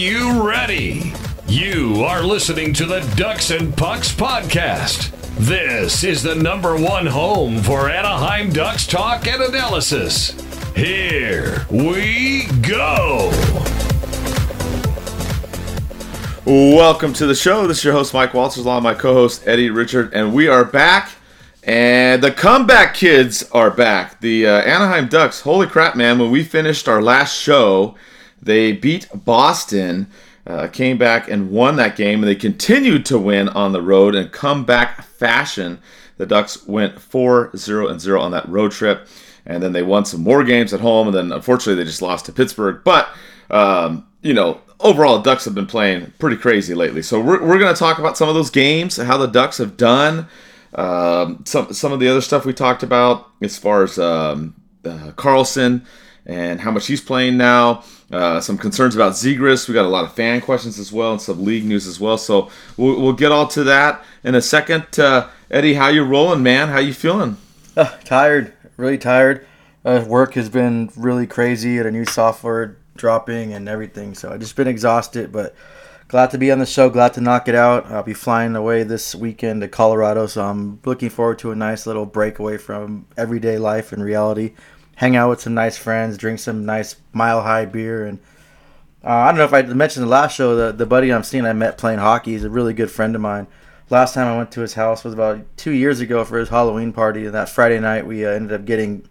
You ready? You are listening to the Ducks and Pucks podcast. This is the number one home for Anaheim Ducks talk and analysis. Here we go. Welcome to the show. This is your host, Mike Walters, along with my co host, Eddie Richard, and we are back. And the comeback kids are back. The uh, Anaheim Ducks, holy crap, man. When we finished our last show, they beat Boston, uh, came back and won that game, and they continued to win on the road in comeback fashion. The Ducks went 4 0 and 0 on that road trip, and then they won some more games at home, and then unfortunately they just lost to Pittsburgh. But, um, you know, overall, the Ducks have been playing pretty crazy lately. So we're, we're going to talk about some of those games, how the Ducks have done. Um, some some of the other stuff we talked about as far as um, uh, Carlsson and how much he's playing now. Uh, some concerns about Zegras. We got a lot of fan questions as well and some league news as well. So we'll, we'll get all to that in a second. Uh, Eddie, how you rolling, man? How you feeling? Uh, tired, really tired. Uh, work has been really crazy at a new software dropping and everything. So I've just been exhausted, but glad to be on the show. Glad to knock it out. I'll be flying away this weekend to Colorado, so I'm looking forward to a nice little break away from everyday life and reality. Hang out with some nice friends, drink some nice mile high beer, and uh, I don't know if I mentioned the last show. The the buddy I'm seeing I met playing hockey is a really good friend of mine. Last time I went to his house was about two years ago for his Halloween party, and that Friday night we uh, ended up getting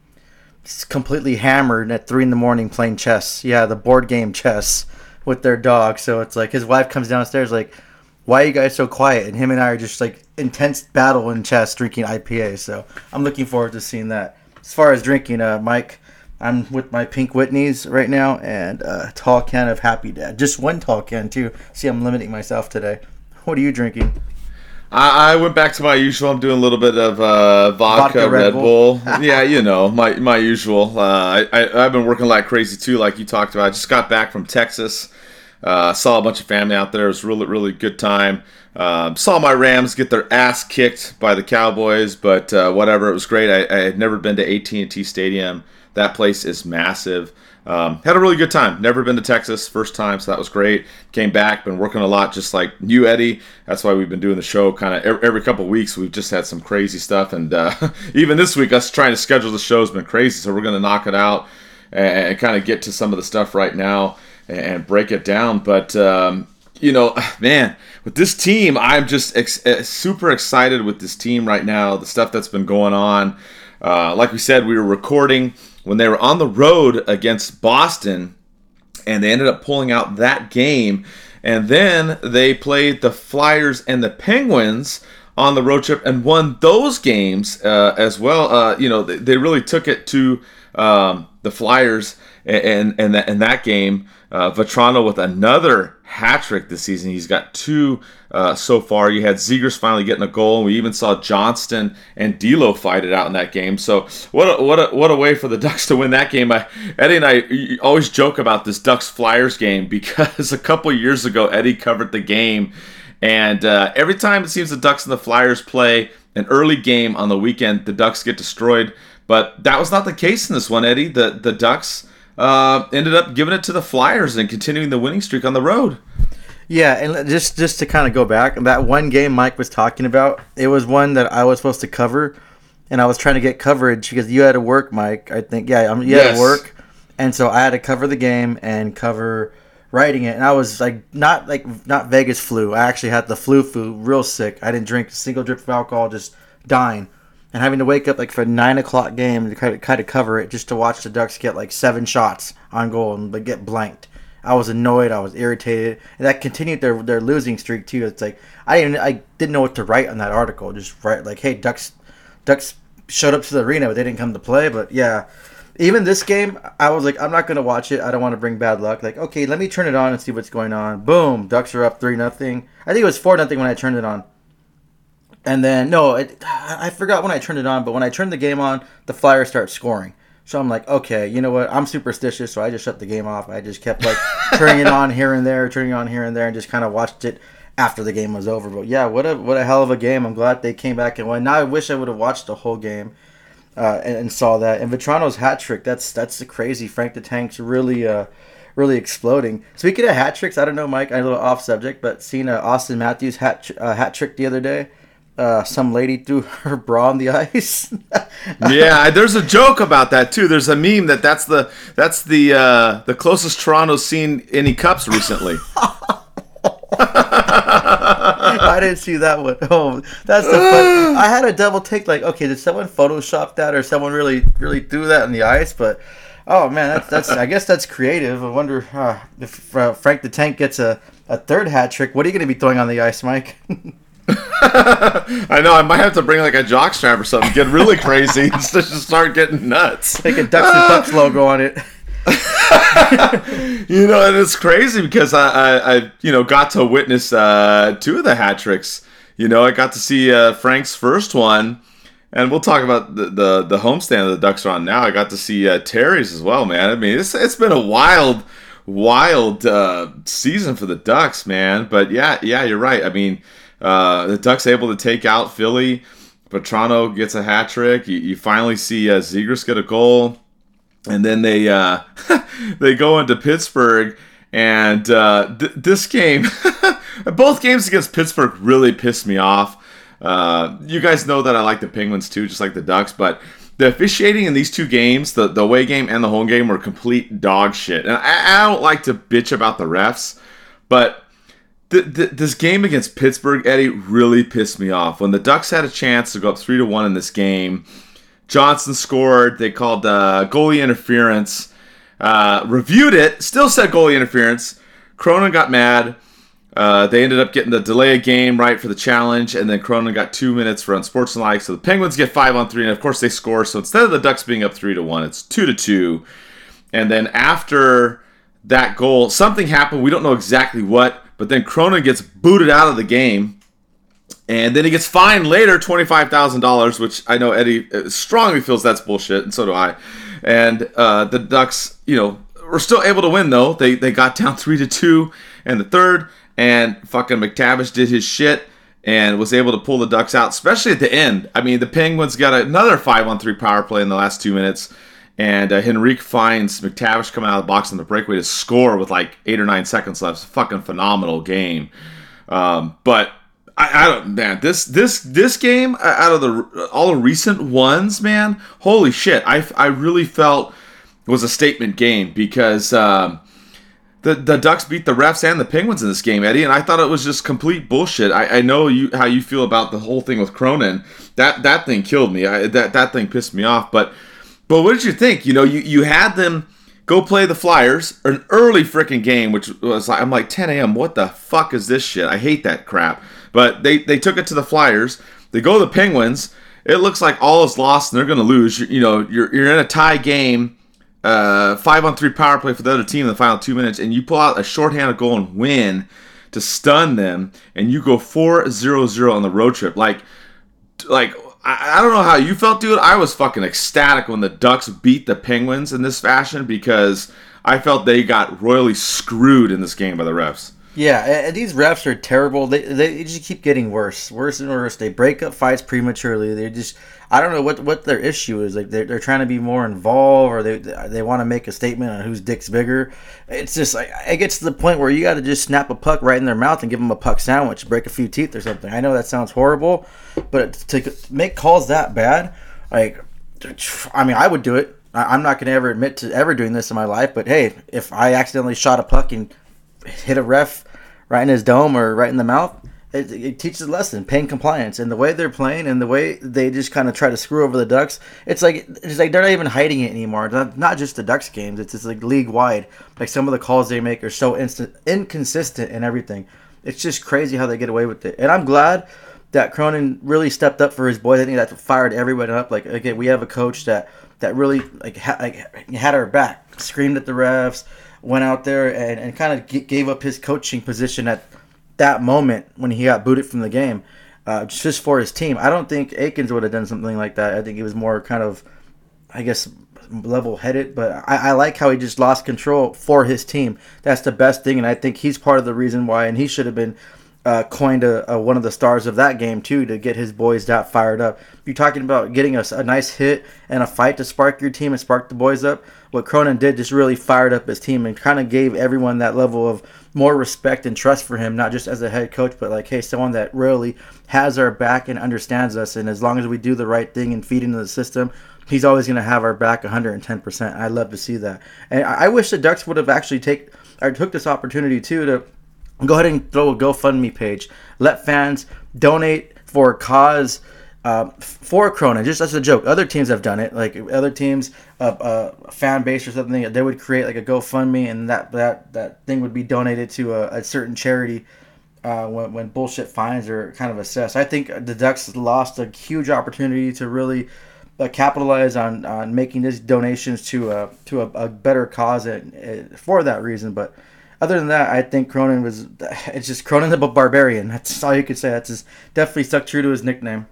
completely hammered at three in the morning playing chess. Yeah, the board game chess with their dog. So it's like his wife comes downstairs like, "Why are you guys so quiet?" And him and I are just like intense battle in chess, drinking IPA. So I'm looking forward to seeing that. As far as drinking, uh, Mike, I'm with my Pink Whitneys right now and a tall can of Happy Dad. Just one tall can too. See, I'm limiting myself today. What are you drinking? I, I went back to my usual. I'm doing a little bit of uh, vodka, Vodka Red Red, Bull. yeah, you know my my usual. Uh, I, I I've been working like crazy too, like you talked about. I just got back from Texas. Uh, saw a bunch of family out there. It was really really good time. Um, saw my Rams get their ass kicked by the Cowboys, but uh, whatever. It was great. I, I had never been to AT&T Stadium. That place is massive. Um, had a really good time. Never been to Texas, first time, so that was great. Came back, been working a lot, just like you, Eddie. That's why we've been doing the show kind of every, every, couple weeks. We've just had some crazy stuff, and uh, even this week, us trying to schedule the show has been crazy. So we're going to knock it out and, and kind of get to some of the stuff right now and, and break it down. But um, you know, man, with this team, I'm just ex- eh, super excited with this team right now. The stuff that's been going on. Uh, like we said, we were recording when they were on the road against Boston, and they ended up pulling out that game. And then they played the Flyers and the Penguins on the road trip and won those games uh, as well. Uh, you know, they, they, really took it to um, the Flyers and and that, and that game. Uh, Vatrano with another hat trick this season. He's got two uh, so far. You had Zegras finally getting a goal, and we even saw Johnston and D'Lo fight it out in that game. So what a, what a, what a way for the Ducks to win that game. I, Eddie and I always joke about this Ducks Flyers game because a couple years ago Eddie covered the game, and uh, every time it seems the Ducks and the Flyers play an early game on the weekend, the Ducks get destroyed. But that was not the case in this one, Eddie. The the Ducks uh, ended up giving it to the Flyers and continuing the winning streak on the road. Yeah, and just just to kind of go back, that one game Mike was talking about, it was one that I was supposed to cover, and I was trying to get coverage because you had to work, Mike. I think, yeah, I'm, you had to work, and so I had to cover the game and cover writing it, and I was like not like not Vegas flu. I actually had the flu flu, real sick. I didn't drink a single drip of alcohol, just dying and having to wake up like for a nine o'clock game to kind of, kind of cover it just to watch the Ducks get like seven shots on goal and like, get blanked. I was annoyed. I was irritated, and that continued their their losing streak too. It's like I didn't I didn't know what to write on that article. Just write like, "Hey, Ducks, Ducks showed up to the arena, but they didn't come to play." But yeah, even this game, I was like, I'm not gonna watch it. I don't want to bring bad luck. Like, okay, let me turn it on and see what's going on. Boom, Ducks are up three nothing. I think it was four nothing when I turned it on. And then no, it, I forgot when I turned it on, but when I turned the game on, the Flyers start scoring. So I'm like, okay, you know what? I'm superstitious, so I just shut the game off. I just kept like turning it on here and there, turning it on here and there, and just kind of watched it after the game was over. But yeah, what a what a hell of a game! I'm glad they came back and won. Now I wish I would have watched the whole game uh, and, and, saw that. And Vatrano's hat trick, that's that's the crazy. Frank the Tank's really uh, really exploding. Speaking of hat tricks, I don't know, Mike. I'm a little off subject, but seen uh, Auston Matthews hat uh, hat trick the other day. Uh, some lady threw her bra on the ice. yeah, there's a joke about that too. There's a meme that that's the that's the uh, the closest Toronto's seen any cups recently. I didn't see that one. Oh, that's the fun. I had a double take. Like, okay, did someone Photoshop that, or someone really, really threw that on the ice? But, oh man, that's that's. I guess that's creative. I wonder uh, if uh, Frank the Tank gets a, a third hat trick. What are you going to be throwing on the ice, Mike? I know. I might have to bring like a jockstrap or something. Get really crazy just start getting nuts. Take a Ducks and logo on it. you know, and it's crazy because I, I, I you know, got to witness uh, two of the hat tricks. You know, I got to see uh, Frank's first one, and we'll talk about the, the the homestand the Ducks are on now. I got to see uh, Terry's as well, man. I mean, it's it's been a wild, wild uh, season for the Ducks, man. But yeah, yeah, you're right. I mean, uh, the Ducks able to take out Philly. Vatrano gets a hat trick. You, you finally see uh, Zegras get a goal and then they uh, they go into Pittsburgh, and uh, th- this game, both games against Pittsburgh really pissed me off. Uh, you guys know that I like the Penguins too, just like the Ducks, but the officiating in these two games, the, the away game and the home game, were complete dog shit. And I, I don't like to bitch about the refs, but th- th- this game against Pittsburgh, Eddie, really pissed me off. When the Ducks had a chance to go up three to one in this game, Johnson scored. They called uh, goalie interference. Uh, reviewed it. Still said goalie interference. Cronin got mad. Uh, they ended up getting the delay of game right for the challenge, and then Cronin got two minutes for unsportsmanlike. So the Penguins get five on three, and of course they score. So instead of the Ducks being up three to one, it's two to two. And then after that goal, something happened. We don't know exactly what, but then Cronin gets booted out of the game and then he gets fined later $25,000, which I know Eddie uh, strongly feels that's bullshit, and so do I. And uh, the Ducks, you know, were still able to win, though. They, they got down 3 to 2 in the third, and fucking McTavish did his shit and was able to pull the Ducks out, especially at the end. I mean, the Penguins got another 5 on 3 power play in the last two minutes. And uh, Henrique finds McTavish coming out of the box on the breakaway to score with like eight or nine seconds left. It's a Fucking phenomenal game. Um, but I, I, don't man this this this game out of the all the recent ones man holy shit I, I really felt was a statement game because um, the the Ducks beat the refs and the Penguins in this game Eddie and I thought it was just complete bullshit I, I know you how you feel about the whole thing with Cronin that that thing killed me I, that that thing pissed me off but but what did you think you know you you had them go play the Flyers an early freaking game which was like I'm like 10 a.m. what the fuck is this shit I hate that crap but they, they took it to the Flyers. They go to the Penguins. It looks like all is lost and they're going to lose. You, you, know, you're, you're in a tie game, uh, five on three power play for the other team in the final two minutes, and you pull out a shorthanded goal and win to stun them, and you go 4 0 0 on the road trip. Like, like I, I don't know how you felt, dude. I was fucking ecstatic when the Ducks beat the Penguins in this fashion because I felt they got royally screwed in this game by the refs. Yeah, these refs are terrible. They they just keep getting worse, worse and worse. They break up fights prematurely. They just I don't know what what their issue is. Like they're, they're trying to be more involved, or they they want to make a statement on whose dick's bigger. It's just like it gets to the point where you got to just snap a puck right in their mouth and give them a puck sandwich, break a few teeth or something. I know that sounds horrible, but to make calls that bad, like I mean, I would do it. I'm not going to ever admit to ever doing this in my life, but hey, if I accidentally shot a puck and hit a ref right in his dome or right in the mouth, it, it, teaches a lesson, paying compliance, and the way they're playing and the way they just kind of try to screw over the Ducks. It's like it's like they're not even hiding it anymore. Not, not just the Ducks games. It's just like league wide. Like some of the calls they make are so instant, inconsistent and everything. It's just crazy how they get away with it. And I'm glad that Cronin really stepped up for his boys. I think that fired everyone up. Like okay, we have a coach that that really like, ha- like had our back, screamed at the refs went out there and, and kind of g- gave up his coaching position at that moment when he got booted from the game, uh, just for his team. I don't think Eakins would have done something like that. I think he was more kind of, I guess, level headed. But I, I like how he just lost control for his team. That's the best thing, and I think he's part of the reason why. And he should have been uh, coined a, a, one of the stars of that game too to get his boys that fired up. You're talking about getting a, a, nice hit and a fight to spark your team and spark the boys up. What Cronin did just really fired up his team and kind of gave everyone that level of more respect and trust for him, not just as a head coach, but like, hey, someone that really has our back and understands us. And as long as we do the right thing and feed into the system, he's always going to have our back 110%. I love to see that. And I, I wish the Ducks would have actually take or took this opportunity too to go ahead and throw a GoFundMe page. Let fans donate for a cause uh, for Cronin, just as a joke. Other teams have done it. Like other teams, uh, uh, a fan base or something, they would create like a GoFundMe, and that that that thing would be donated to a, a certain charity. Uh, when, when bullshit fines are kind of assessed, I think the Ducks lost a huge opportunity to really uh, capitalize on, on making these donations to a to a, a better cause and, for that reason. But other than that, I think Cronin was it's just Cronin the Barbarian. That's all you could say. That's just definitely stuck true to his nickname.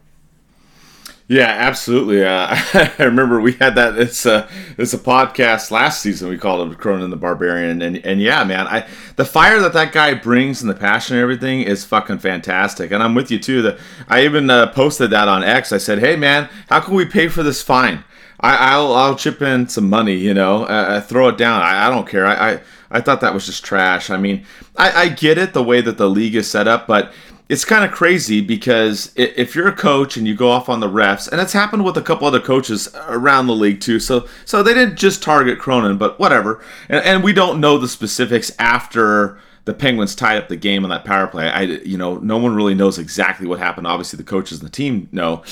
Yeah, absolutely. Uh, I remember we had that. It's a it's a podcast last season. We called him Cronin the Barbarian, and and yeah, man, I the fire that that guy brings and the passion and everything is fucking fantastic. And I'm with you too. That I even uh, posted that on X. I said, hey man, how can we pay for this fine? I, will I'll chip in some money. You know, uh, uh, throw it down. I, I don't care. I, I I thought that was just trash. I mean, I, I get it the way that the league is set up, but it's kind of crazy because if you're a coach and you go off on the refs, and it's happened with a couple other coaches around the league too. So so they didn't just target Cronin, but whatever. And, and we don't know the specifics after the Penguins tied up the game on that power play. I you know no one really knows exactly what happened. Obviously the coaches and the team know,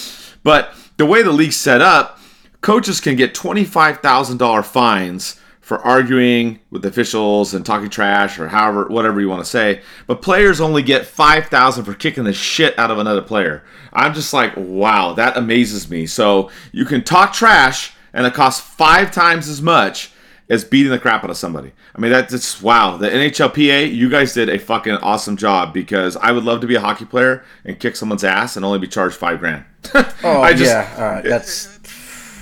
but the way the league's set up, coaches can get twenty five thousand dollar fines for arguing with officials and talking trash or however whatever you want to say but players only get 5000 for kicking the shit out of another player. I'm just like wow that amazes me. So you can talk trash and it costs five times as much as beating the crap out of somebody. I mean that's just wow the nhlpa you guys did a fucking awesome job because i would love to be a hockey player and kick someone's ass and only be charged five grand. Oh I just, yeah that's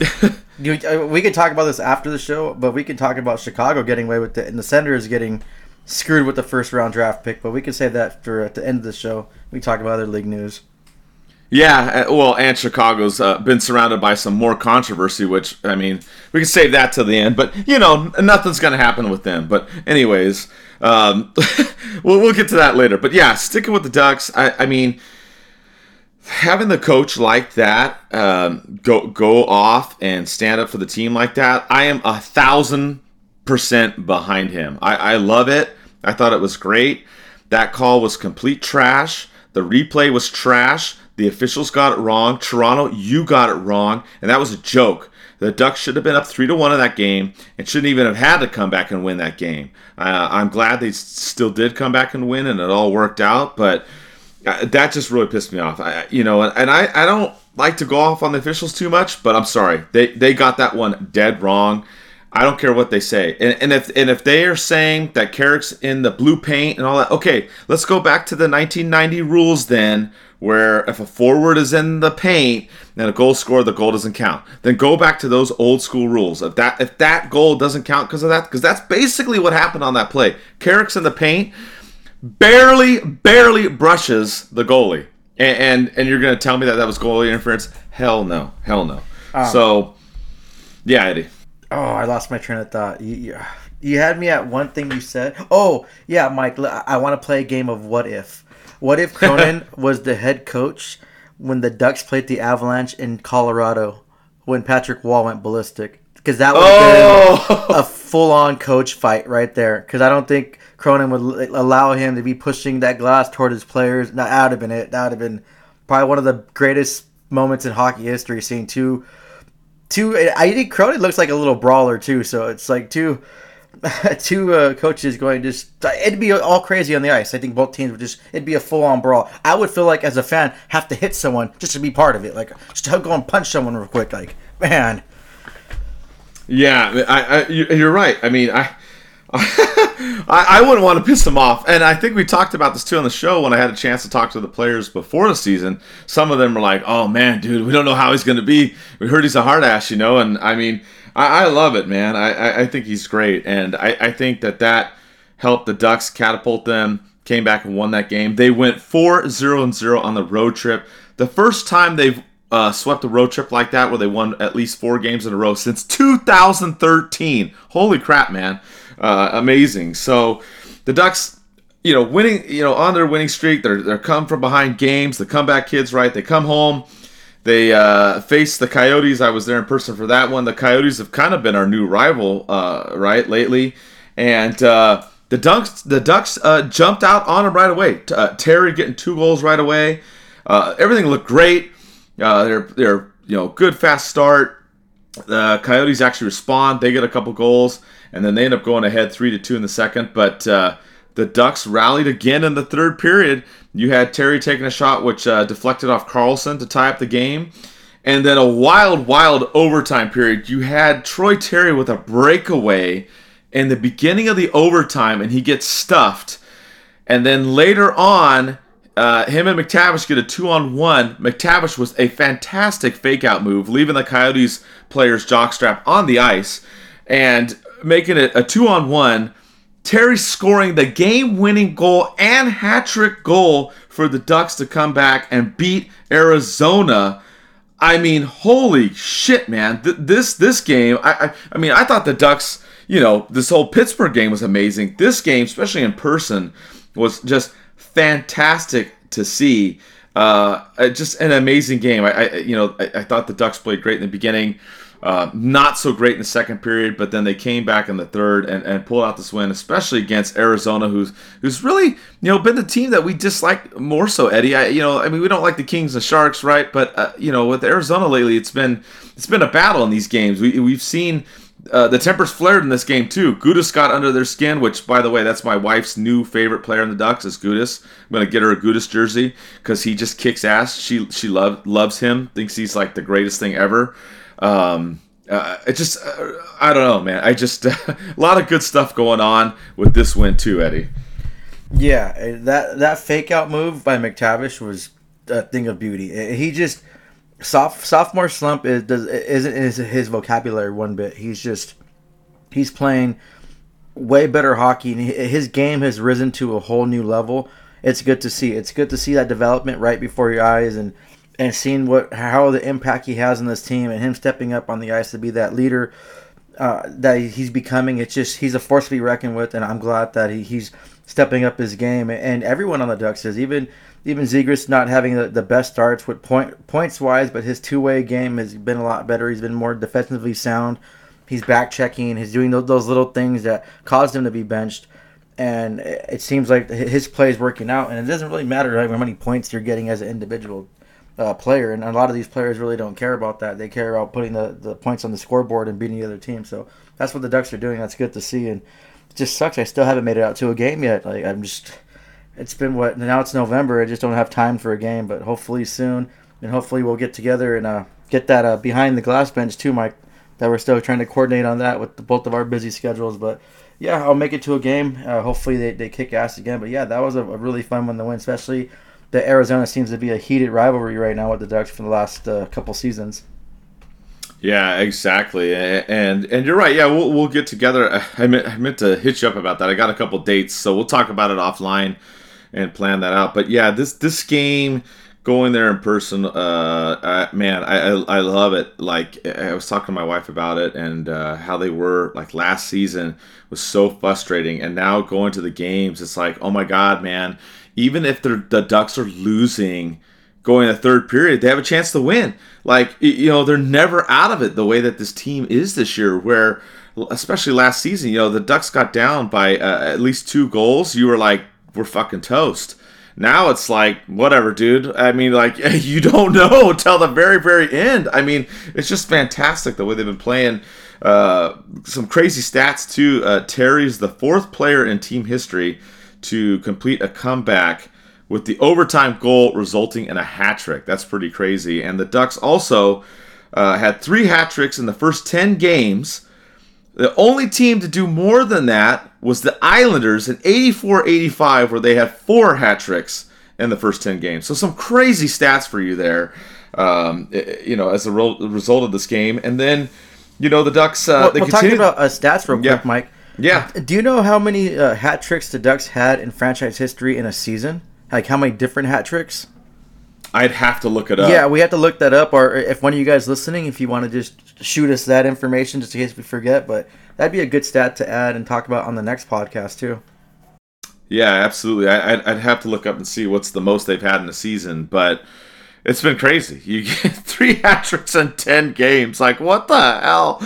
You, uh, we could talk about this after the show, but we could talk about Chicago getting away with it and the Senators getting screwed with the first round draft pick. But we could say that for at the end of the show. We talk about other league news. Yeah, uh, well, and Chicago's uh, been surrounded by some more controversy, which I mean, we can save that to the end. But you know, nothing's going to happen with them. But anyways, um, we'll we'll get to that later. But yeah, sticking with the Ducks, I, I mean having the coach like that um, go go off and stand up for the team like that, I am a thousand percent behind him. I, I love it. I thought it was great. That call was complete trash. The replay was trash. The officials got it wrong. Toronto, you got it wrong, and that was a joke. The Ducks should have been up three to one in that game and shouldn't even have had to come back and win that game. Uh, I'm glad they still did come back and win, and it all worked out. But that just really pissed me off. I, you know, and I, I don't like to go off on the officials too much, but I'm sorry. They they got that one dead wrong. I don't care what they say. And, and if and if they are saying that Carrick's in the blue paint and all that, okay, let's go back to the 1990 rules then, where if a forward is in the paint and a goal scored, the goal doesn't count. Then go back to those old school rules. If that if that goal doesn't count because of that, because that's basically what happened on that play. Carrick's in the paint barely, barely brushes the goalie, and and, and you're gonna tell me that that was goalie interference? Hell no, hell no. Um, so, yeah, Eddie. Oh, I lost my train of thought. You, you, you had me at one thing you said. Oh, yeah, Mike. I want to play a game of what if. What if Cronin was the head coach when the Ducks played the Avalanche in Colorado when Patrick Roy went ballistic? Because that would have oh. been a full-on coach fight right there. Because I don't think Cronin would allow him to be pushing that glass toward his players. That would have been it. That would have been probably one of the greatest moments in hockey history. Seeing two, two. I think Cronin looks like a little brawler too. So it's like two, two uh, coaches going just. It'd be all crazy on the ice. I think both teams would just. It'd be a full on brawl. I would feel like as a fan have to hit someone just to be part of it. Like just go and punch someone real quick. Like man. Yeah, I, I you're right. I mean, I I, I, wouldn't want to piss them off. And I think we talked about this too on the show when I had a chance to talk to the players before the season. Some of them were like, oh man, dude, we don't know how he's going to be. We heard he's a hard ass, you know? And I mean, I, I love it, man. I, I, think he's great. And I, I think that that helped the Ducks catapult them came back and won that game. They went 4 0 0 on the road trip. The first time they've uh, swept a road trip like that where they won at least four games in a row since 2013. Holy crap, man. Uh, amazing. So the Ducks, you know, winning, you know, on their winning streak, they're, they're come from behind games. The comeback kids, right? They come home. They uh, face the Coyotes. I was there in person for that one. The Coyotes have kind of been our new rival, uh, right, lately. And uh, the Ducks, the Ducks uh, jumped out on them right away. Terry getting two goals right away. Uh, everything looked great. Uh, they're they're you know good fast start. The Coyotes actually respond. They get a couple goals, and then they end up going ahead three to two in the second. But uh, the Ducks rallied again in the third period. You had Terry taking a shot which uh, deflected off Carlsson to tie up the game. And then a wild, wild overtime period. You had Troy Terry with a breakaway in the beginning of the overtime, and he gets stuffed. And then later on, uh, him and McTavish get a two on one. McTavish was a fantastic fake out move, leaving the Coyotes players jockstrap on the ice and making it a two on one. Terry scoring the game winning goal and hat trick goal for the Ducks to come back and beat Arizona. I mean, holy shit, man! Th- this this game, I, I I mean, I thought the Ducks, you know, this whole Pittsburgh game was amazing. This game, especially in person, was just fantastic to see. Uh, just an amazing game. I, I you know, I, I, thought the Ducks played great in the beginning. Uh, not so great in the second period, but then they came back in the third and, and pulled out this win, especially against Arizona, who's who's really you know been the team that we dislike more so. Eddie, I you know I mean we don't like the Kings and Sharks, right? But uh, you know with Arizona lately, it's been it's been a battle in these games. We we've seen uh, the tempers flared in this game too. Gudas got under their skin, which, by the way, that's my wife's new favorite player in the Ducks is Gudas. I'm gonna get her a Gudas jersey because he just kicks ass. She she love, loves him, thinks he's like the greatest thing ever. Um, uh, it just uh, I don't know, man. I just a lot of good stuff going on with this win too, Eddie. Yeah, that that fake out move by McTavish was a thing of beauty. He just soft, sophomore slump is does isn't is his vocabulary one bit. He's just he's playing way better hockey, and his game has risen to a whole new level. It's good to see. It's good to see that development right before your eyes, and and seeing what how the impact he has on this team, and him stepping up on the ice to be that leader uh, that he's becoming. It's just he's a force to be reckoned with, and I'm glad that he, he's stepping up his game, and everyone on the Ducks is even even Zegras not having the, the best starts with point points wise, but his two way game has been a lot better. He's been more defensively sound. He's back checking. He's doing those, those little things that caused him to be benched. And it seems like his play is working out. And it doesn't really matter how many points you're getting as an individual uh, player. And a lot of these players really don't care about that. They care about putting the, the points on the scoreboard and beating the other team. So that's what the Ducks are doing. That's good to see. And it just sucks. I still haven't made it out to a game yet. Like I'm just it's been what now it's November. I just don't have time for a game, but hopefully soon, and hopefully we'll get together and uh, get that uh, behind the glass bench too, Mike. That we're still trying to coordinate on that with the, both of our busy schedules, but yeah, I'll make it to a game. Uh, hopefully they, they kick ass again, but yeah, that was a, a, really fun one to win, especially the Arizona seems to be a heated rivalry right now with the Ducks for the last uh, couple seasons. Yeah, exactly, and and you're right. Yeah, we'll, we'll get together. I meant, I meant to hit you up about that. I got a couple dates, so we'll talk about it offline and plan that out. But yeah, this this game going there in person, uh, I, man, I, I, love it. Like I was talking to my wife about it and uh, how they were like last season was so frustrating, and now going to the games, it's like, oh my god, man! Even if the Ducks are losing going the third period, they have a chance to win. Like you know, they're never out of it the way that this team is this year, where especially last season, you know, the Ducks got down by uh, at least two goals. You were like, we're fucking toast. Now it's like whatever, dude. I mean, like you don't know until the very, very end. I mean, it's just fantastic the way they've been playing. Uh, some crazy stats too. Uh, Terry's the fourth player in team history to complete a comeback with the overtime goal resulting in a hat trick. That's pretty crazy. And the Ducks also uh, had three hat tricks in the first ten games the only team to do more than that was the Islanders in 84 85, where they had four hat tricks in the first 10 games. So, some crazy stats for you there, um, you know, as a result of this game. And then, you know, the Ducks. Uh, well, they well, talking about uh, stats real quick, yeah. Mike. Yeah. Do you know how many uh, hat tricks the Ducks had in franchise history in a season? Like how many different hat tricks? I'd have to look it up. Yeah, we have to look that up. Or if one of you guys listening, if you want to just shoot us that information, just in case we forget. But that'd be a good stat to add and talk about on the next podcast too. Yeah, absolutely. I, would I'd have to look up and see what's the most they've had in a season, but it's been crazy. You get three hat tricks in ten games. Like what the hell?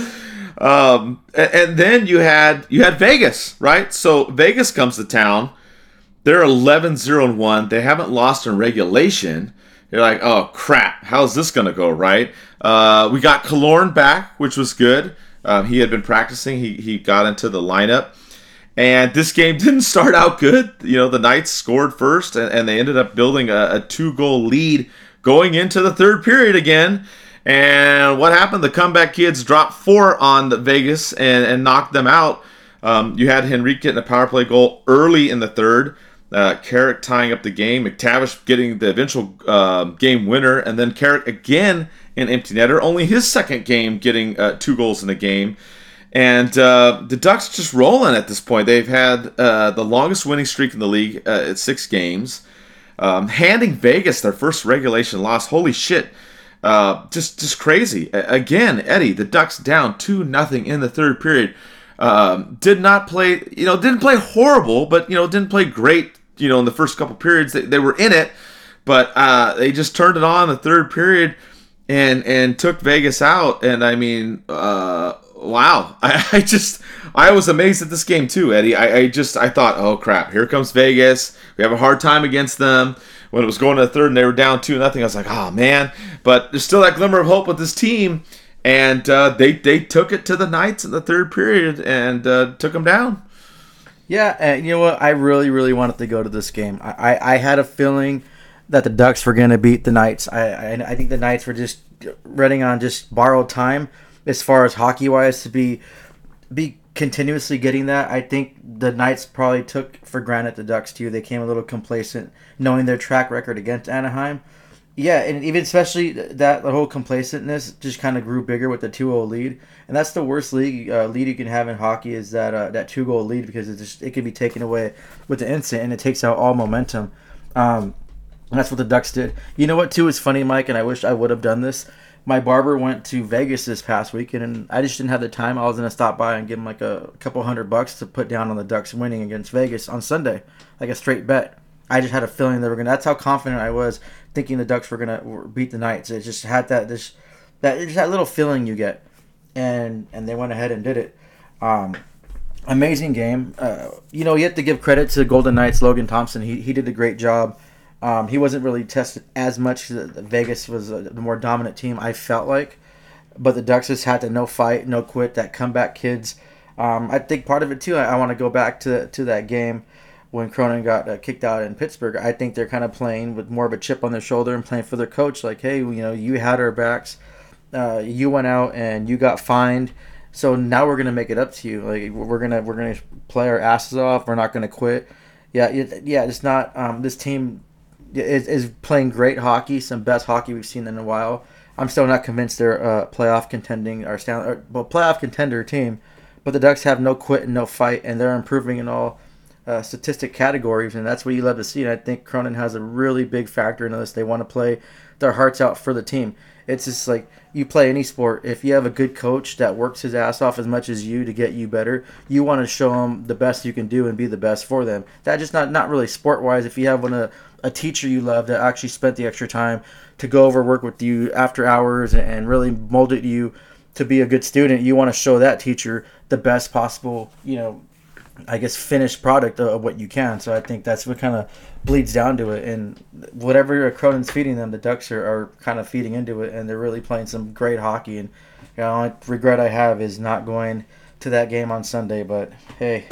Um, and, and, then you had you had Vegas, right? So Vegas comes to town. They're 11-0 and one. They haven't lost in regulation. You're like, oh crap, how's this gonna go? Right? Uh, we got Killorn back, which was good. Um, he had been practicing. He he got into the lineup. And this game didn't start out good. You know, the Knights scored first, and, and they ended up building a, a two goal lead going into the third period again. And what happened? The comeback kids dropped four on the Vegas and, and knocked them out. Um, you had Henrique getting a power play goal early in the third. Uh, Carrick tying up the game. McTavish getting the eventual uh, game winner. And then Carrick again an empty netter. Only his second game getting uh, two goals in the game. And uh, the Ducks just rolling at this point. They've had uh, the longest winning streak in the league uh, at six games. Um, handing Vegas their first regulation loss. Holy shit. Uh, just just crazy. Again, Eddie, the Ducks down two nothing in the third period. Um, did not play, you know, didn't play horrible, but you know, didn't play great. You know, in the first couple periods, they, they were in it, but uh, they just turned it on the third period and and took Vegas out. And I mean, uh, wow, I, I, just I was amazed at this game too, Eddie. I, I just I thought, oh crap, here comes Vegas. We have a hard time against them when it was going to the third and they were down two nothing, I was like, oh man. But there's still that glimmer of hope with this team, and uh, they they took it to the Knights in the third period and uh, took them down. Yeah, and you know what? I really really wanted to go to this game. I I, I had a feeling that the Ducks were going to beat the Knights. I, I I think the Knights were just running on just borrowed time as far as hockey wise to be be continuously getting that. I think the Knights probably took for granted the Ducks too. They came a little complacent, knowing their track record against Anaheim. Yeah, and even especially that the whole complacentness just kind of grew bigger with the 2-0 lead, and that's the worst league uh, lead you can have in hockey is that uh, that two goal lead because it just it can be taken away with the instant and it takes out all momentum. Um, that's what the Ducks did. You know what too is funny, Mike, and I wish I would have done this my barber went to Vegas this past weekend, and I just didn't have the time. I was gonna stop by and give him like a couple hundred bucks to put down on the Ducks winning against Vegas on Sunday, like a straight bet. I just had a feeling they were gonna. That's how confident I was, thinking the Ducks were gonna beat the Knights. It just had that this that just that little feeling you get, and and they went ahead and did it. Um, amazing game. Uh, you know, you have to give credit to Golden Knights Logan Thompson. He he did a great job. Um, he wasn't really tested as much. Vegas was the more dominant team, I felt like. But the Ducks just had to no fight, no quit, that comeback kids. Um, I think part of it, too, I, I want to go back to, to that game when Cronin got uh, kicked out in Pittsburgh. I think they're kind of playing with more of a chip on their shoulder and playing for their coach. Like, hey, you know, you had our backs. Uh, you went out and you got fined. So now we're gonna make it up to you. Like we're gonna we're gonna play our asses off. We're not gonna quit. Yeah, yeah. It's not. Um, this team is, is playing great hockey, some best hockey we've seen in a while. I'm still not convinced they're a playoff contending or, stand, or well playoff contender team, but the Ducks have no quit and no fight, and they're improving and all uh, statistic categories, and that's what you love to see. And I think Cronin has a really big factor in this. They want to play their hearts out for the team. It's just like you play any sport. If you have a good coach that works his ass off as much as you to get you better, you want to show them the best you can do and be the best for them. That just not not really sport wise. If you have one of a teacher you love that actually spent the extra time to go over work with you after hours and really molded you to be a good student, you want to show that teacher the best possible, you know, I guess finished product of what you can. So I think that's what kind of bleeds down to it. And whatever Cronin's feeding them, the Ducks are, are kind of feeding into it, and they're really playing some great hockey. And you know, regret I have is not going to that game on Sunday. But hey,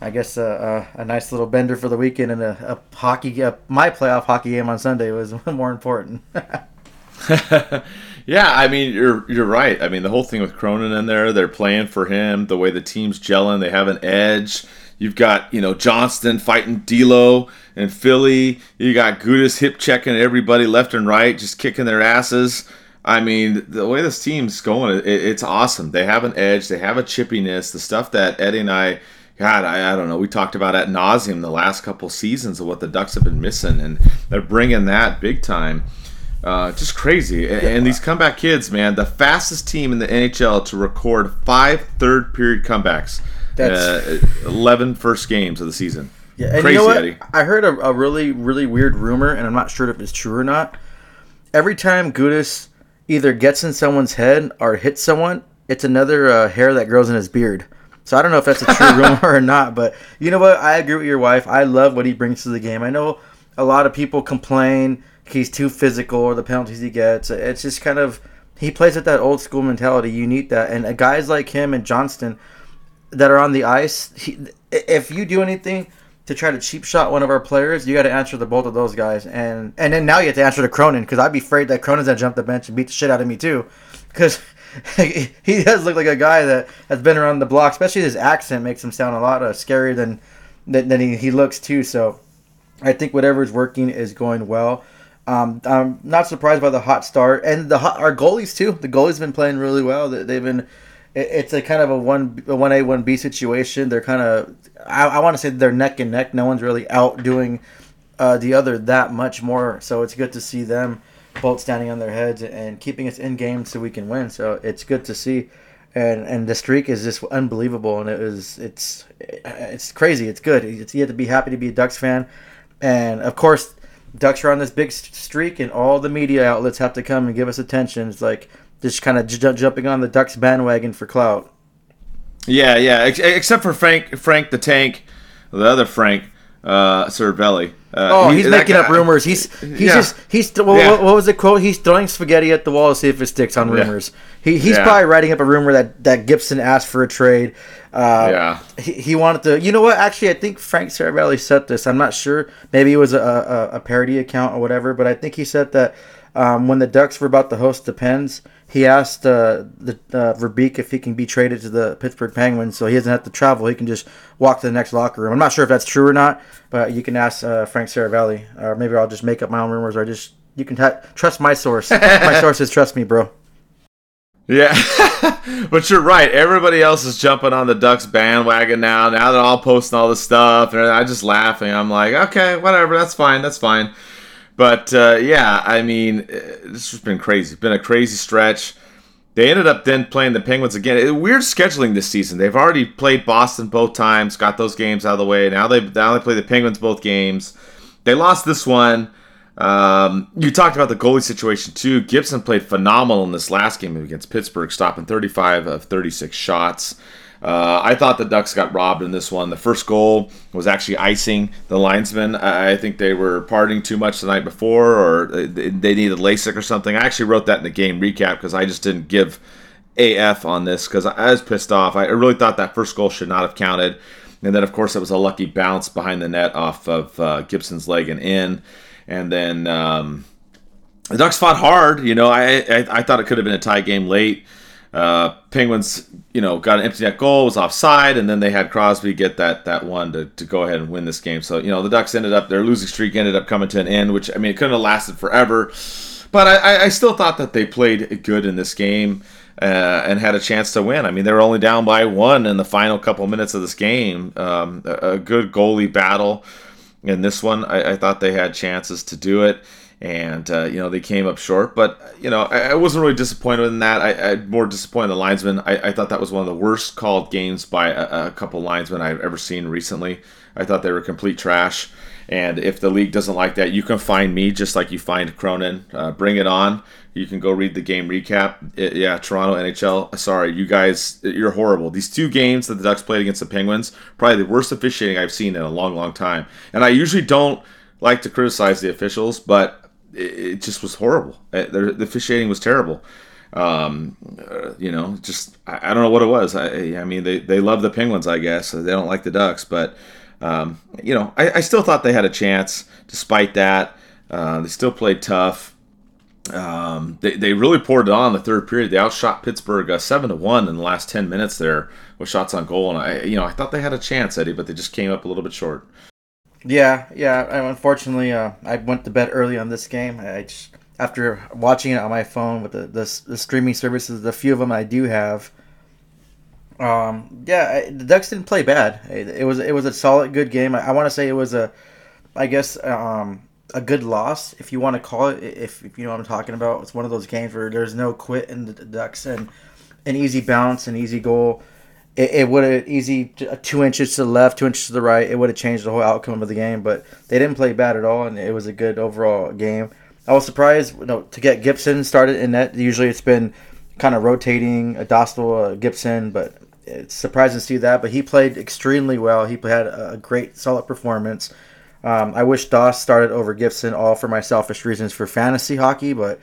I guess a, a, a, nice little bender for the weekend and a, a hockey a, my playoff hockey game on Sunday was more important. yeah, I mean you're you're right. I mean the whole thing with Cronin in there, they're playing for him. The way the team's gelling, they have an edge. You've got you know Johnston fighting D'Lo and Philly. You got Gudas hip checking everybody left and right, just kicking their asses. I mean, the way this team's going, it, it's awesome. They have an edge. They have a chippiness. The stuff that Eddie and I, God, I, I don't know. We talked about at nauseum the last couple seasons of what the Ducks have been missing, and they're bringing that big time. Uh, just crazy. And, and, these comeback kids, man, the fastest team in the NHL to record five third period comebacks. That's uh, 11 first games of the season. Yeah, and Crazy, you know what? Eddie. I heard a, a, really, really weird rumor, and I'm not sure if it's true or not. Every time Gudas either gets in someone's head or hits someone, it's another uh, hair that grows in his beard. So I don't know if that's a true rumor or not, but you know what? I agree with your wife. I love what he brings to the game. I know a lot of people complain he's too physical or the penalties he gets. It's just kind of he plays with that old school mentality. You need that, and guys like him and Johnston that are on the ice. He, if you do anything to try to cheap shot one of our players, you got to answer the both of those guys, and and then now you have to answer to Cronin because I'd be afraid that Cronin's gonna jump the bench and beat the shit out of me too, because he does look like a guy that has been around the block. Especially his accent makes him sound a lot uh, scarier than than, than he, he looks too. So I think whatever's working is going well. Um, I'm not surprised by the hot start and the hot, our goalies too. The goalies been playing really well. They've been it's a kind of a one one A one B situation. They're kind of I, I want to say they're neck and neck. No one's really outdoing uh, the other that much more. So it's good to see them both standing on their heads and keeping us in game so we can win. So it's good to see. And, and the streak is just unbelievable, and it was it's it's crazy. It's good. It's, you have to be happy to be a Ducks fan, and of course, Ducks are on this big streak, and all the media outlets have to come and give us attention. It's like just kind of j- jumping on the Ducks bandwagon for clout. Yeah, yeah. Ex- except for Frank, Frank the Tank, the other Frank, uh, Seravalli. Uh, oh, he, he's making guy, up rumors. He's he's yeah. just he's th- what, yeah. what, was the quote? He's throwing spaghetti at the wall to see if it sticks on rumors. Yeah. He he's probably writing up a rumor that that Gibson asked for a trade. Uh, yeah, he, he wanted to. You know what? Actually, I think Frank Seravalli said this. I'm not sure. Maybe it was a, a, a parody account or whatever. But I think he said that um, when the Ducks were about to host the Pens, he asked uh, the uh, Verbeek if he can be traded to the Pittsburgh Penguins, so he doesn't have to travel. He can just walk to the next locker room. I'm not sure if that's true or not, but you can ask uh, Frank Seravalli, or maybe I'll just make up my own rumors, or just you can ta- trust my source. my sources trust me, bro. Yeah, but you're right. Everybody else is jumping on the Ducks bandwagon now. Now they're all posting all this stuff, and I'm just laughing. I'm like, okay, whatever, that's fine, that's fine. But uh, yeah, I mean, uh, this has been crazy. It's been a crazy stretch. They ended up then playing the Penguins again. It, weird scheduling this season. They've already played Boston both times, got those games out of the way. Now they now they play the Penguins both games. They lost this one. Um, you talked about the goalie situation too. Gibson played phenomenal in this last game against Pittsburgh, stopping 35 of 36 shots. Uh, I thought the Ducks got robbed in this one. The first goal was actually icing the linesman. I think they were partying too much the night before, or they needed LASIK or something. I actually wrote that in the game recap because I just didn't give AF on this because I was pissed off. I really thought that first goal should not have counted. And then, of course, it was a lucky bounce behind the net off of uh, Gibson's leg and in. And then um, the Ducks fought hard. You know, I, I, I thought it could have been a tie game late. Uh, Penguins, you know, got an empty net goal, was offside, and then they had Crosby get that that one to, to go ahead and win this game. So you know, the Ducks ended up their losing streak ended up coming to an end, which I mean, it couldn't have lasted forever, but I, I still thought that they played good in this game. Uh, and had a chance to win. I mean, they were only down by one in the final couple minutes of this game. Um, a, a, good goalie battle in this one. I, I, thought they had chances to do it and uh, you know they came up short. But you know I, I wasn't really disappointed in that. I, I more disappointed in the linesman. I, I, thought that was one of the worst called games by a, a couple linesmen I've ever seen recently. I thought they were complete trash. And if the league doesn't like that, you can find me just like you find Cronin. Uh, bring it on. You can go read the game recap. It, yeah, Toronto NHL. Sorry, you guys, you're horrible. These two games that the Ducks played against the Penguins, probably the worst officiating I've seen in a long, long time. And I usually don't like to criticize the officials, but it, just was horrible. Uh, the officiating was terrible. Um, uh, you know, just I, I, don't know what it was. I, I mean, they, they love the Penguins, I guess. They don't like the Ducks, but um, you know, I, I, still thought they had a chance. Despite that, uh, they still played tough. Um, they, they really poured it on the third period. They outshot Pittsburgh uh, seven to one in the last ten minutes there with shots on goal, and I you know I thought they had a chance, Eddie, but they just came up a little bit short. Yeah, yeah. Unfortunately, uh, I went to bed early on this game. I just after watching it on my phone with the, the, the streaming services, the few of them I do have. Um, yeah, the Ducks didn't play bad. It, it was it was a solid, good game. I, I want to say it was a, I guess, um, a good loss if you want to call it. If, if you know what I'm talking about, it's one of those games where there's no quit in the Ducks and an easy bounce, an easy goal. It, it would have easy two inches to the left, two inches to the right. It would have changed the whole outcome of the game. But they didn't play bad at all, and it was a good overall game. I was surprised you know, to get Gibson started in net. Usually it's been kind of rotating a Dostal, a uh, Gibson, but it's surprising to see that. But he played extremely well. He had a great, solid performance. Um, I wish Doss started over Gibson, all for my selfish reasons for fantasy hockey. But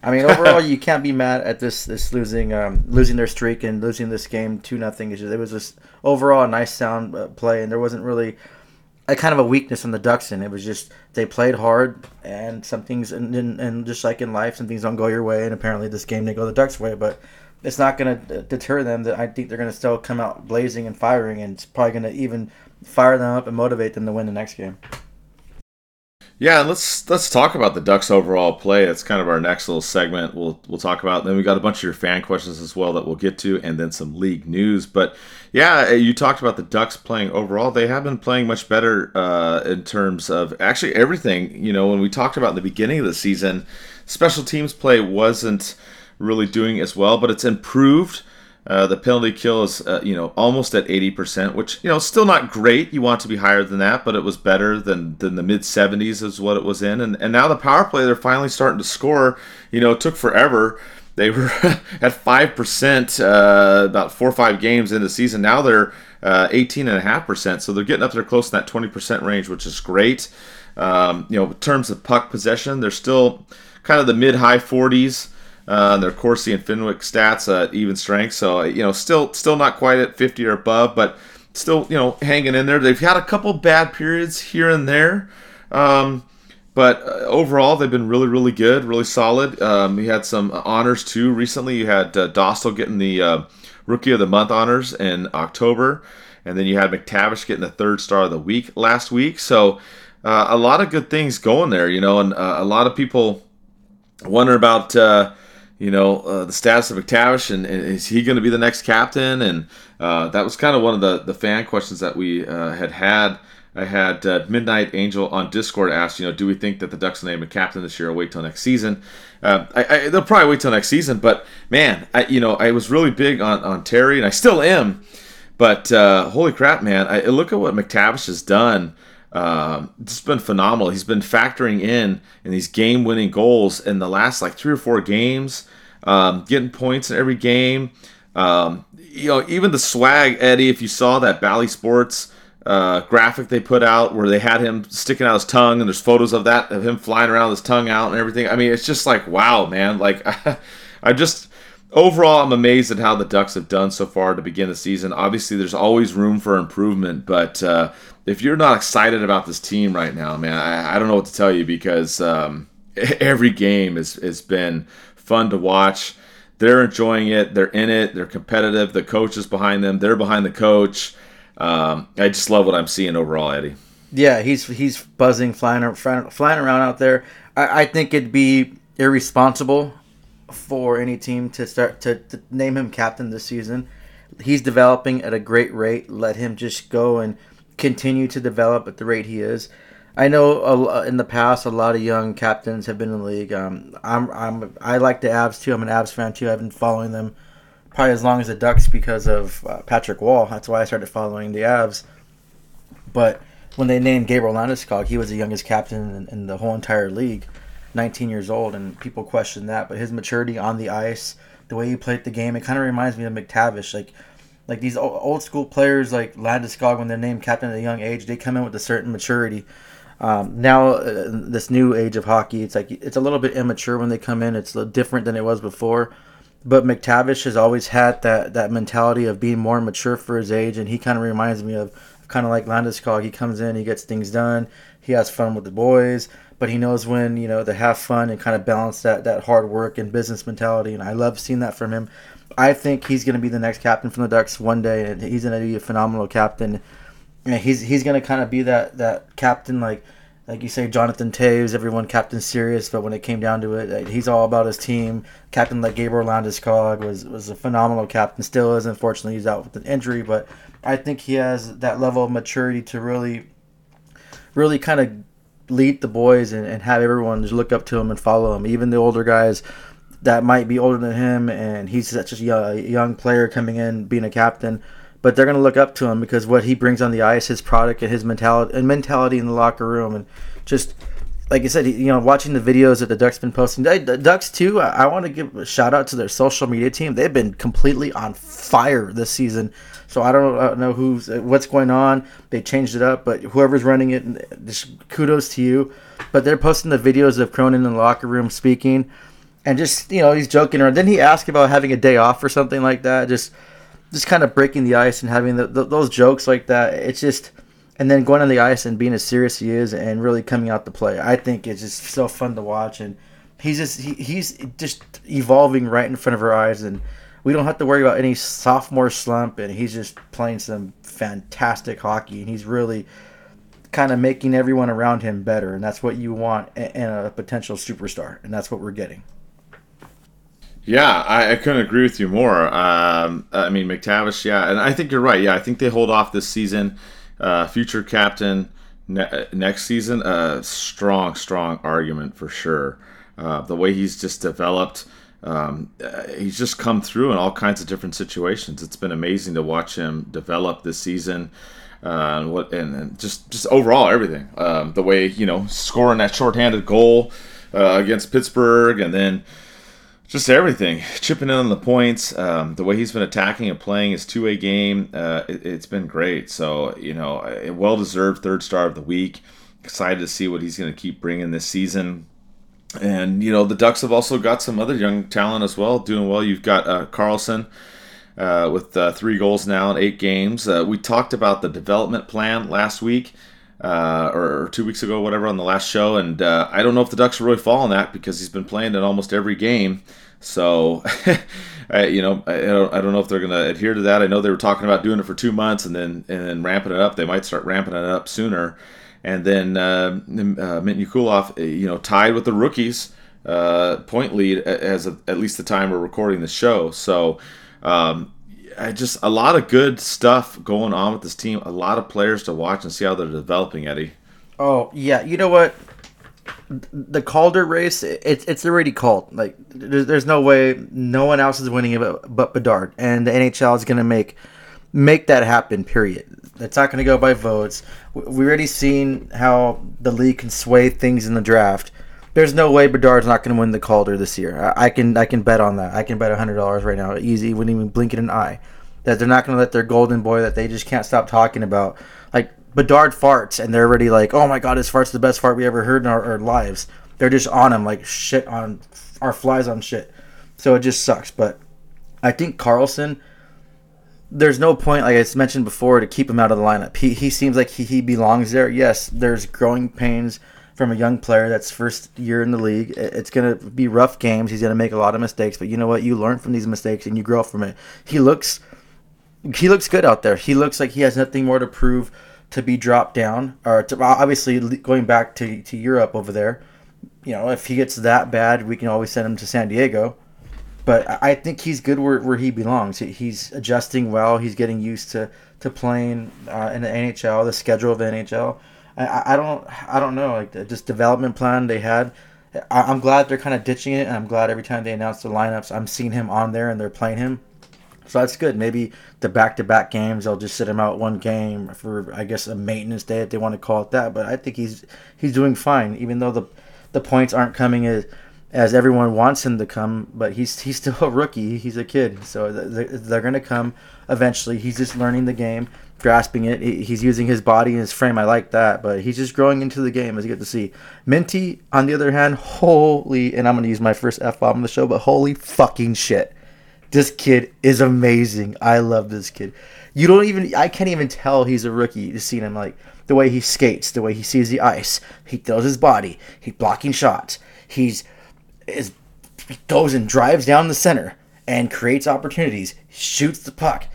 I mean, overall, you can't be mad at this this losing um, losing their streak and losing this game two nothing. It was just overall a nice sound uh, play, and there wasn't really a kind of a weakness in the Ducks. And it was just they played hard, and some things and, and, and just like in life, some things don't go your way, and apparently this game didn't go the Ducks' way, but it's not going to deter them. That I think they're going to still come out blazing and firing, and it's probably going to even fire them up and motivate them to win the next game. Yeah, let's let's talk about the Ducks overall play. That's kind of our next little segment. We'll we'll talk about. Then we got a bunch of your fan questions as well that we'll get to, and then some league news. But yeah, you talked about the Ducks playing overall. They have been playing much better uh, in terms of actually everything. You know, when we talked about in the beginning of the season, special teams play wasn't really doing as well, but it's improved. Uh, the penalty kill is, uh, you know, almost at 80%, which, you know, still not great. You want to be higher than that, but it was better than, than the mid 70s is what it was in. And, and now the power play, they're finally starting to score. You know, it took forever. They were at 5% uh, about four or five games in the season. Now they're uh, 18.5%. So they're getting up there close to that 20% range, which is great. Um, you know, in terms of puck possession, they're still kind of the mid high 40s. Uh, their Corsi and Fenwick stats at even strength, so you know, still still not quite at 50 or above, but still you know hanging in there. They've had a couple bad periods here and there, um, but uh, overall they've been really really good, really solid. Um, had some honors too recently. You had uh, Dostal getting the uh, Rookie of the Month honors in October, and then you had McTavish getting the third star of the week last week. So uh, a lot of good things going there, you know, and uh, a lot of people wonder about uh, you know, uh, the status of McTavish and, and is he going to be the next captain? And uh, that was kind of one of the, the fan questions that we uh, had had. I had uh, Midnight Angel on Discord asked, you know, do we think that the Ducks will name a captain this year or wait till next season? Uh, I, I, they'll probably wait till next season, but man, I, you know, I was really big on, on Terry and I still am. But uh, holy crap, man, I, look at what McTavish has done. Um, it's been phenomenal. He's been factoring in in these game-winning goals in the last like three or four games, um, getting points in every game. Um, you know, even the swag, Eddie. If you saw that Bally Sports uh, graphic they put out where they had him sticking out his tongue, and there's photos of that of him flying around with his tongue out and everything. I mean, it's just like wow, man. Like I just overall, I'm amazed at how the Ducks have done so far to begin the season. Obviously, there's always room for improvement, but uh, if you're not excited about this team right now, man, I, I don't know what to tell you because um, every game has, has been fun to watch. They're enjoying it. They're in it. They're competitive. The coach is behind them. They're behind the coach. Um, I just love what I'm seeing overall, Eddie. Yeah, he's he's buzzing, flying flying around out there. I, I think it'd be irresponsible for any team to start to, to name him captain this season. He's developing at a great rate. Let him just go and continue to develop at the rate he is. I know in the past a lot of young captains have been in the league. Um, I'm, I'm I like the Avs too. I'm an Avs fan too. I've been following them probably as long as the Ducks because of uh, Patrick Roy. That's why I started following the Avs. But when they named Gabriel Landeskog, he was the youngest captain in, in, the whole entire league, 19 years old, and people questioned that. But his maturity on the ice, the way he played the game, it kind of reminds me of McTavish. Like like these old school players like Landeskog when they're named captain at a young age, they come in with a certain maturity. Um, now, uh, this new age of hockey, it's like it's a little bit immature when they come in. It's different than it was before. But McTavish has always had that that mentality of being more mature for his age, and he kind of reminds me of kind of like Landeskog. He comes in, he gets things done, he has fun with the boys, but he knows when you know to have fun and kind of balance that that hard work and business mentality. And I love seeing that from him. I think he's going to be the next captain from the Ducks one day, and he's going to be a phenomenal captain. And he's he's going to kind of be that that captain like like you say, Jonathan Toews, everyone Captain Serious, but when it came down to it, he's all about his team. Captain like Gabriel Landeskog was was a phenomenal captain. Still is. Unfortunately, he's out with an injury, but I think he has that level of maturity to really, really kind of lead the boys and, and have everyone just look up to him and follow him. Even the older guys that might be older than him, and he's such a young player coming in, being a captain but they're going to look up to him because what he brings on the ice, his product, and his mentality and mentality in the locker room, and just like I said, you know, watching the videos that the Ducks been posting, the Ducks too. I, want to give a shout out to their social media team. They've been completely on fire this season. So I don't, I don't know who's what's going on. They changed it up, but whoever's running it, just kudos to you. But they're posting the videos of Cronin in the locker room speaking, and just you know he's joking around. Didn't he ask about having a day off or something like that? Just just kind of breaking the ice and having the, the, those jokes like that. It's just, and then going on the ice and being as serious as he is and really coming out to play. I think it's just so fun to watch, and he's just he, he's just evolving right in front of our eyes, and we don't have to worry about any sophomore slump, and he's just playing some fantastic hockey, and he's really kind of making everyone around him better, and that's what you want in a potential superstar, and that's what we're getting. Yeah, I, I, couldn't agree with you more. Um, I mean, McTavish, yeah, and I think you're right. Yeah, I think they hold off this season. Uh, future captain ne- next season, a uh, strong, strong argument for sure. Uh, the way he's just developed, um, uh, he's just come through in all kinds of different situations. It's been amazing to watch him develop this season. Uh, and what and, and, just just overall everything. Um, the way you know scoring that shorthanded goal uh, against Pittsburgh, and then just everything, chipping in on the points. Um, the way he's been attacking and playing his two-way game, uh, it, has been great. So you know, a well-deserved third star of the week. Excited to see what he's going to keep bringing this season. And you know, the Ducks have also got some other young talent as well, doing well. You've got uh, Carlsson. Uh, with uh, three goals now in eight games. Uh, we talked about the development plan last week. Uh, or two weeks ago, whatever, on the last show. And uh, I don't know if the Ducks will really fall on that because he's been playing in almost every game. So, I, you know, I don't, I don't know if they're going to adhere to that. I know they were talking about doing it for two months and then and then ramping it up. They might start ramping it up sooner. And then uh, uh, Mintyukov, uh, you know, tied with the rookies uh, point lead as a, at least the time we're recording the show. So. Um, I just a lot of good stuff going on with this team. A lot of players to watch and see how they're developing, Eddie. Oh yeah, you know what? The Calder race, it's it's already called. Like there's, there's no way no one else is winning it but, but Bedard, and the NHL is gonna make make that happen. Period. It's not gonna go by votes. We have already seen how the league can sway things in the draft. There's no way Bedard's not going to win the Calder this year. I, I, can I can bet on that. I can bet hundred dollars right now, easy, wouldn't even blink in an eye, that they're not going to let their golden boy that they just can't stop talking about. Like Bedard farts, and they're already like, oh my god, his fart's the best fart we ever heard in our, our lives. They're just on him like shit on our flies on shit. So it just sucks. But I think Carlsson there's no point, like I mentioned before, to keep him out of the lineup. He, he seems like he, he belongs there. Yes, there's growing pains from a young player that's first year in the league. It's going to be rough games. He's going to make a lot of mistakes, but you know what? You learn from these mistakes and you grow from it. He looks he looks good out there. He looks like he has nothing more to prove to be dropped down or to, obviously going back to, to Europe over there. You know, if he gets that bad, we can always send him to San Diego. But I think he's good where, where he belongs. He's adjusting well. He's getting used to, to playing uh, in the NHL, the schedule of the NHL I, I don't I don't know like just development plan they had. I, am glad they're kind of ditching it, and I'm glad every time they announce the lineups, I'm seeing him on there and they're playing him. So that's good. Maybe the back-to-back games, they'll just sit him out one game for, I guess, a maintenance day if they want to call it that. But I think he's he's doing fine, even though the the points aren't coming as as everyone wants him to come. But he's he's still a rookie. He's a kid, so they're, they're going to come eventually. He's just learning the game grasping it. He's using his body and his frame. I like that, but he's just growing into the game as you get to see. Minty, on the other hand, holy, and I'm going to use my first F bomb on the show, but holy fucking shit. This kid is amazing. I love this kid. You don't even, I can't even tell he's a rookie. Just seeing him like the way he skates, the way he sees the ice. He throws his body. He's blocking shots. He's, is, he goes and drives down the center and creates opportunities, shoots the puck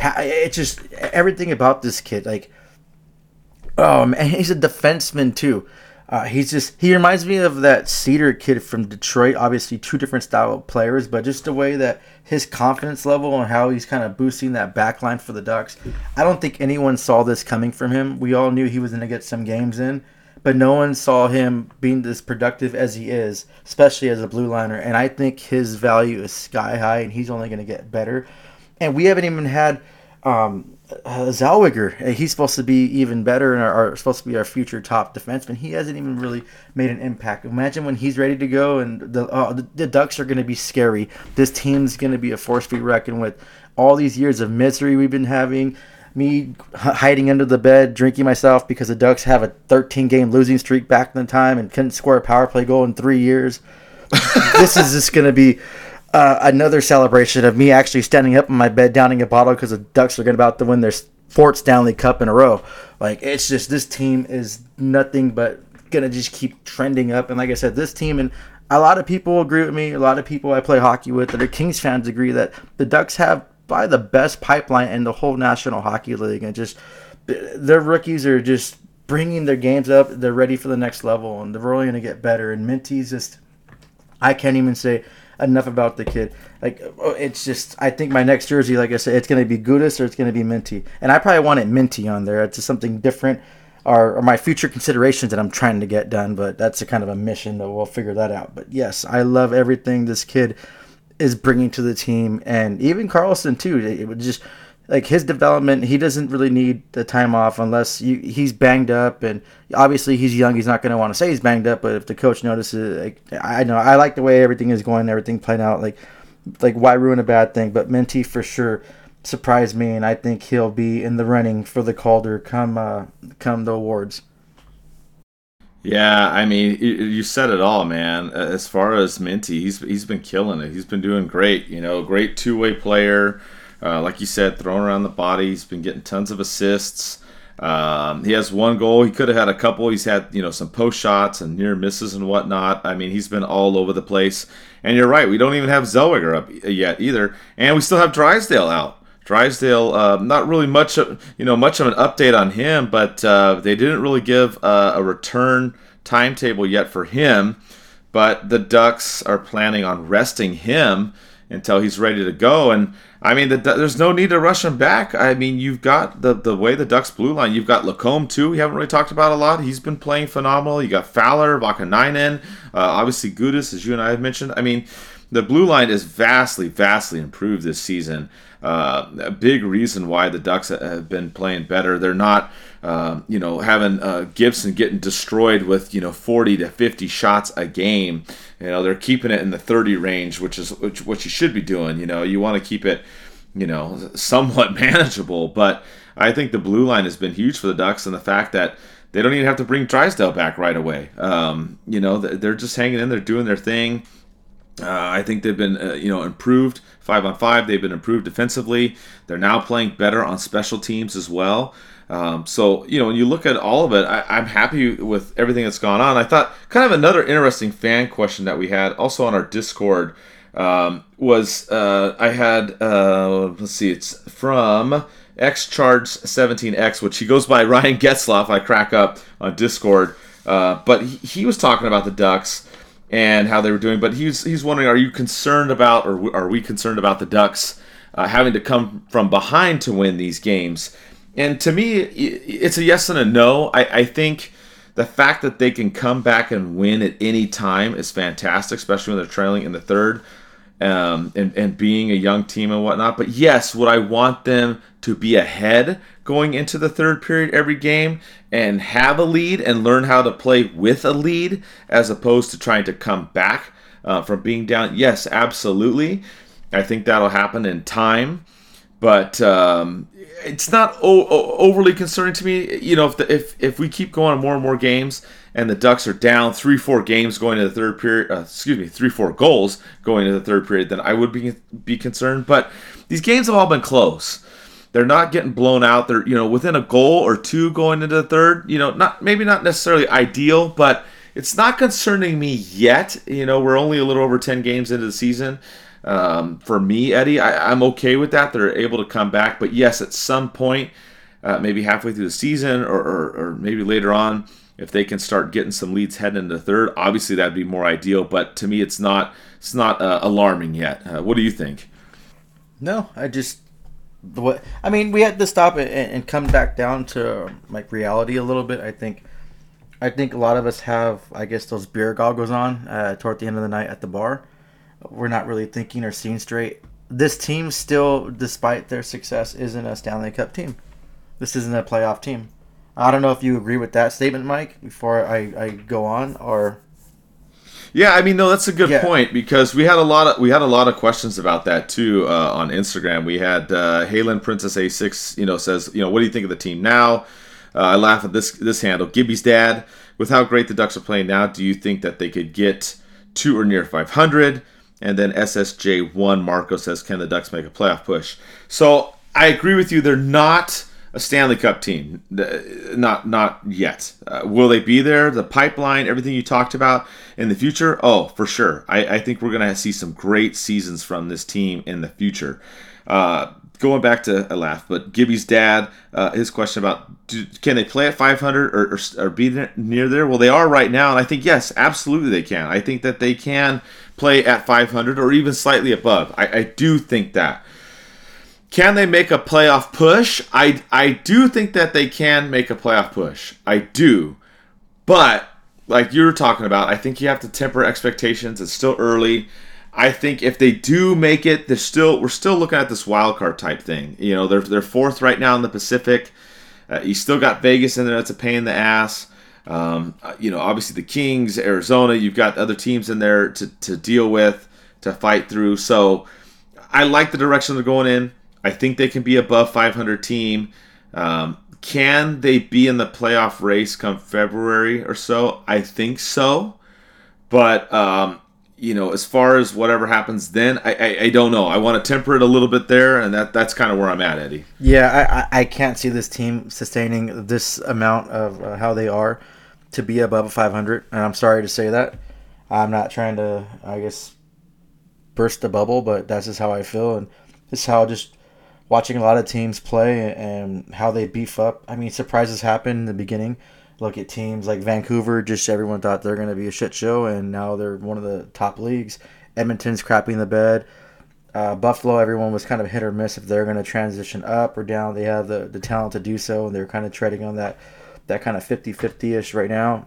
it's just everything about this kid. Like Oh man, he's a defenseman too. Uh, he's just he reminds me of that Seider kid from Detroit. Obviously, two different style of players, but just the way that his confidence level and how he's kind of boosting that back line for the Ducks. I don't think anyone saw this coming from him. We all knew he was going to get some games in, but no one saw him being this productive as he is, especially as a blue liner. And I think his value is sky high, and he's only going to get better. And we haven't even had um, he's supposed to be even better and are, supposed to be our future top defenseman. He hasn't even really made an impact. Imagine when he's ready to go, and the uh, the, the, Ducks are going to be scary. This team's going to be a force to be reckoned with. All these years of misery we've been having, me hiding under the bed, drinking myself because the Ducks have a 13 game losing streak back in the time and couldn't score a power play goal in three years. this is just going to be uh, another celebration of me actually standing up in my bed, downing a bottle because the Ducks are going about to win their fourth Stanley Cup in a row. Like it's just this team is nothing but gonna just keep trending up. And like I said, this team and a lot of people agree with me. A lot of people I play hockey with that are Kings fans agree that the Ducks have by the best pipeline in the whole National Hockey League, and just their rookies are just bringing their games up. They're ready for the next level, and they're going to get better. And Minty's just, I can't even say enough about the kid. Like oh, it's just I think my next jersey, like I said, it's gonna be Gudas or it's gonna be Minty, and I probably want it Minty on there. It's just something different. Or, or my future considerations that I'm trying to get done, but that's a kind of a mission that we'll figure that out. But yes, I love everything this kid is bringing to the team, and even Carlsson too. It would just like his development, he doesn't really need the time off unless you, he's banged up, and obviously he's young. He's not going to want to say he's banged up, but if the coach notices, like, I know I like the way everything is going, everything playing out. Like, like why ruin a bad thing? But Minty for sure surprised me, and I think he'll be in the running for the Calder come uh, come the awards. Yeah, I mean, you said it all, man. As far as Minty, he's he's been killing it. He's been doing great. You know, great two way player. Uh, like you said, throwing around the body. He's been getting tons of assists. Um, he has one goal. He could have had a couple. He's had you know some post shots and near misses and whatnot. I mean, he's been all over the place. And you're right. We don't even have Zellweger up yet either, and we still have Drysdale out. Drysdale, uh, not really much, of, you know, much of an update on him, but uh, they didn't really give uh, a return timetable yet for him. But the Ducks are planning on resting him until he's ready to go. And I mean, the, there's no need to rush him back. I mean, you've got the the way the Ducks blue line. You've got Lacombe too. We haven't really talked about a lot. He's been playing phenomenal. You got Fowler, Vaakanainen, uh, obviously Gudas, as you and I have mentioned. I mean, the blue line is vastly, vastly improved this season. Uh, a big reason why the Ducks have been playing better. They're not, uh, you know, having uh, Gibson getting destroyed with you know 40 to 50 shots a game. You know, they're keeping it in the 30 range, which is which, what you should be doing. You know, you want to keep it, you know, somewhat manageable. But I think the blue line has been huge for the Ducks, and the fact that they don't even have to bring Drysdale back right away. Um, you know, they're just hanging in there, doing their thing. Uh, I think they've been, uh, you know, improved five on five. They've been improved defensively. They're now playing better on special teams as well. Um, so, you know, when you look at all of it, I, am happy with everything that's gone on. I thought kind of another interesting fan question that we had also on our Discord um, was uh, I had, uh, let's see, it's from X Charge 17X, which he goes by Ryan Getzlaf. I crack up on Discord. Uh, but he, he was talking about the Ducks and how they were doing. But he's he's wondering, are you concerned about, or are we concerned about the Ducks uh, having to come from behind to win these games? And to me, it's a yes and a no. I, I think the fact that they can come back and win at any time is fantastic, especially when they're trailing in the third. Um, and, and being a young team and whatnot. But yes, would I want them to be ahead going into the third period every game and have a lead and learn how to play with a lead as opposed to trying to come back uh, from being down. Yes, absolutely. I think that'll happen in time, but um, it's not o- o- overly concerning to me. You know, if the, if if we keep going on more and more games and the Ducks are down three four games going to the third period, uh, excuse me, three four goals going to the third period, then I would be be concerned. But these games have all been close. They're not getting blown out. They're you know within a goal or two going into the third. You know, not maybe not necessarily ideal, but it's not concerning me yet. You know, we're only a little over ten games into the season. Um, for me, Eddie, I, I'm okay with that. They're able to come back, but yes, at some point, uh, maybe halfway through the season or, or, or, maybe later on, if they can start getting some leads heading into third, obviously that'd be more ideal. But to me, it's not it's not uh, alarming yet. Uh, what do you think? No, I just what I mean, we had to stop and, and come back down to like reality a little bit. I think I think a lot of us have, I guess, those beer goggles on uh, toward the end of the night at the bar. We're not really thinking or seeing straight. This team still, despite their success, isn't a Stanley Cup team. This isn't a playoff team. I don't know if you agree with that statement, Mike. Before I, I go on, or yeah, I mean, no, that's a good yeah. point because we had a lot of we had a lot of questions about that too uh, on Instagram. We had uh, Halen Princess A six, you know, says, you know, what do you think of the team now? Uh, I laugh at this this handle. Gibby's dad, with how great the Ducks are playing now, do you think that they could get to or near 500? And then SSJ1 Marco says, can the Ducks make a playoff push? So I agree with you. They're not a Stanley Cup team, not not yet. Uh, will they be there? The pipeline, everything you talked about in the future. Oh, for sure. I, I think we're gonna see some great seasons from this team in the future. Uh, going back to a laugh, but Gibby's dad, uh, his question about do, can they play at 500 or, or, or, be near there? Well, they are right now, and I think yes, absolutely they can. I think that they can play at 500 or even slightly above. I, I do think that. Can they make a playoff push? I I do think that they can make a playoff push. I do, but like you were talking about, I think you have to temper expectations. It's still early. I think if they do make it, they're still we're still looking at this wild card type thing. You know, they're they're fourth right now in the Pacific. Uh, you still got Vegas in there. That's a pain in the ass. Um, uh, you know, obviously the Kings, Arizona. You've got other teams in there to to deal with, to fight through. So I like the direction they're going in. I think they can be above 500 team. Um, can they be in the playoff race come February or so? I think so. But um, you know, as far as whatever happens then, I, I, I don't know. I want to temper it a little bit there, and that that's kind of where I'm at, Eddie. Yeah, I, I can't see this team sustaining this amount of uh, how they are to be above 500, and I'm sorry to say that. I'm not trying to, I guess, burst the bubble, but that's just how I feel, and this is how just watching a lot of teams play and how they beef up. I mean, surprises happen in the beginning look at teams like Vancouver, just everyone thought they're going to be a shit show, and now they're one of the top leagues. Edmonton's crapping the bed. Uh, Buffalo, everyone was kind of hit or miss if they're going to transition up or down. They have the, the talent to do so, and they're kind of treading on that that kind of 50 50 ish right now.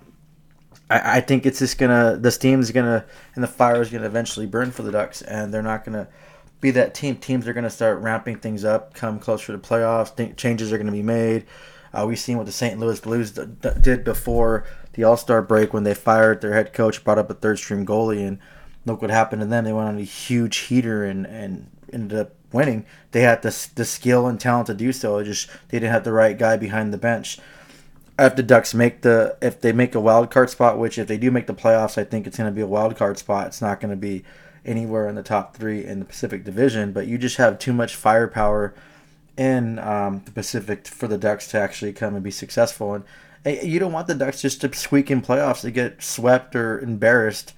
I, I think it's just to, the steam's to, and the fire is to eventually burn for the Ducks, and they're not to be that team. Teams are to start ramping things up, come closer to playoffs. Think changes are to be made. Uh, we've seen what the St. Louis Blues d- d- did before the All Star break when they fired their head coach, brought up a third string goalie, and look what happened to them. They went on a huge heater and, and ended up winning. They had the, the skill and talent to do so. It just they didn't have the right guy behind the bench. If the Ducks make the if they make a wild card spot, which if they do make the playoffs, I think it's going to be a wild card spot. It's not going to be anywhere in the top three in the Pacific Division, but you just have too much firepower in um, the Pacific for the Ducks to actually come and be successful. And you don't want the Ducks just to squeak in playoffs to get swept or embarrassed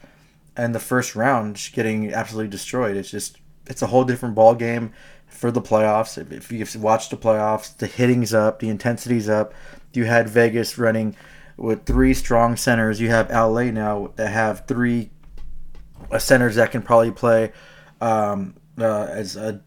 and the first round just getting absolutely destroyed. It's just it's a whole different ball game for the playoffs. If you've watched the playoffs, the hitting's up, the intensity's up. You had Vegas running with three strong centers. You have LA now that have three uh, centers that can probably play um, uh, as uh,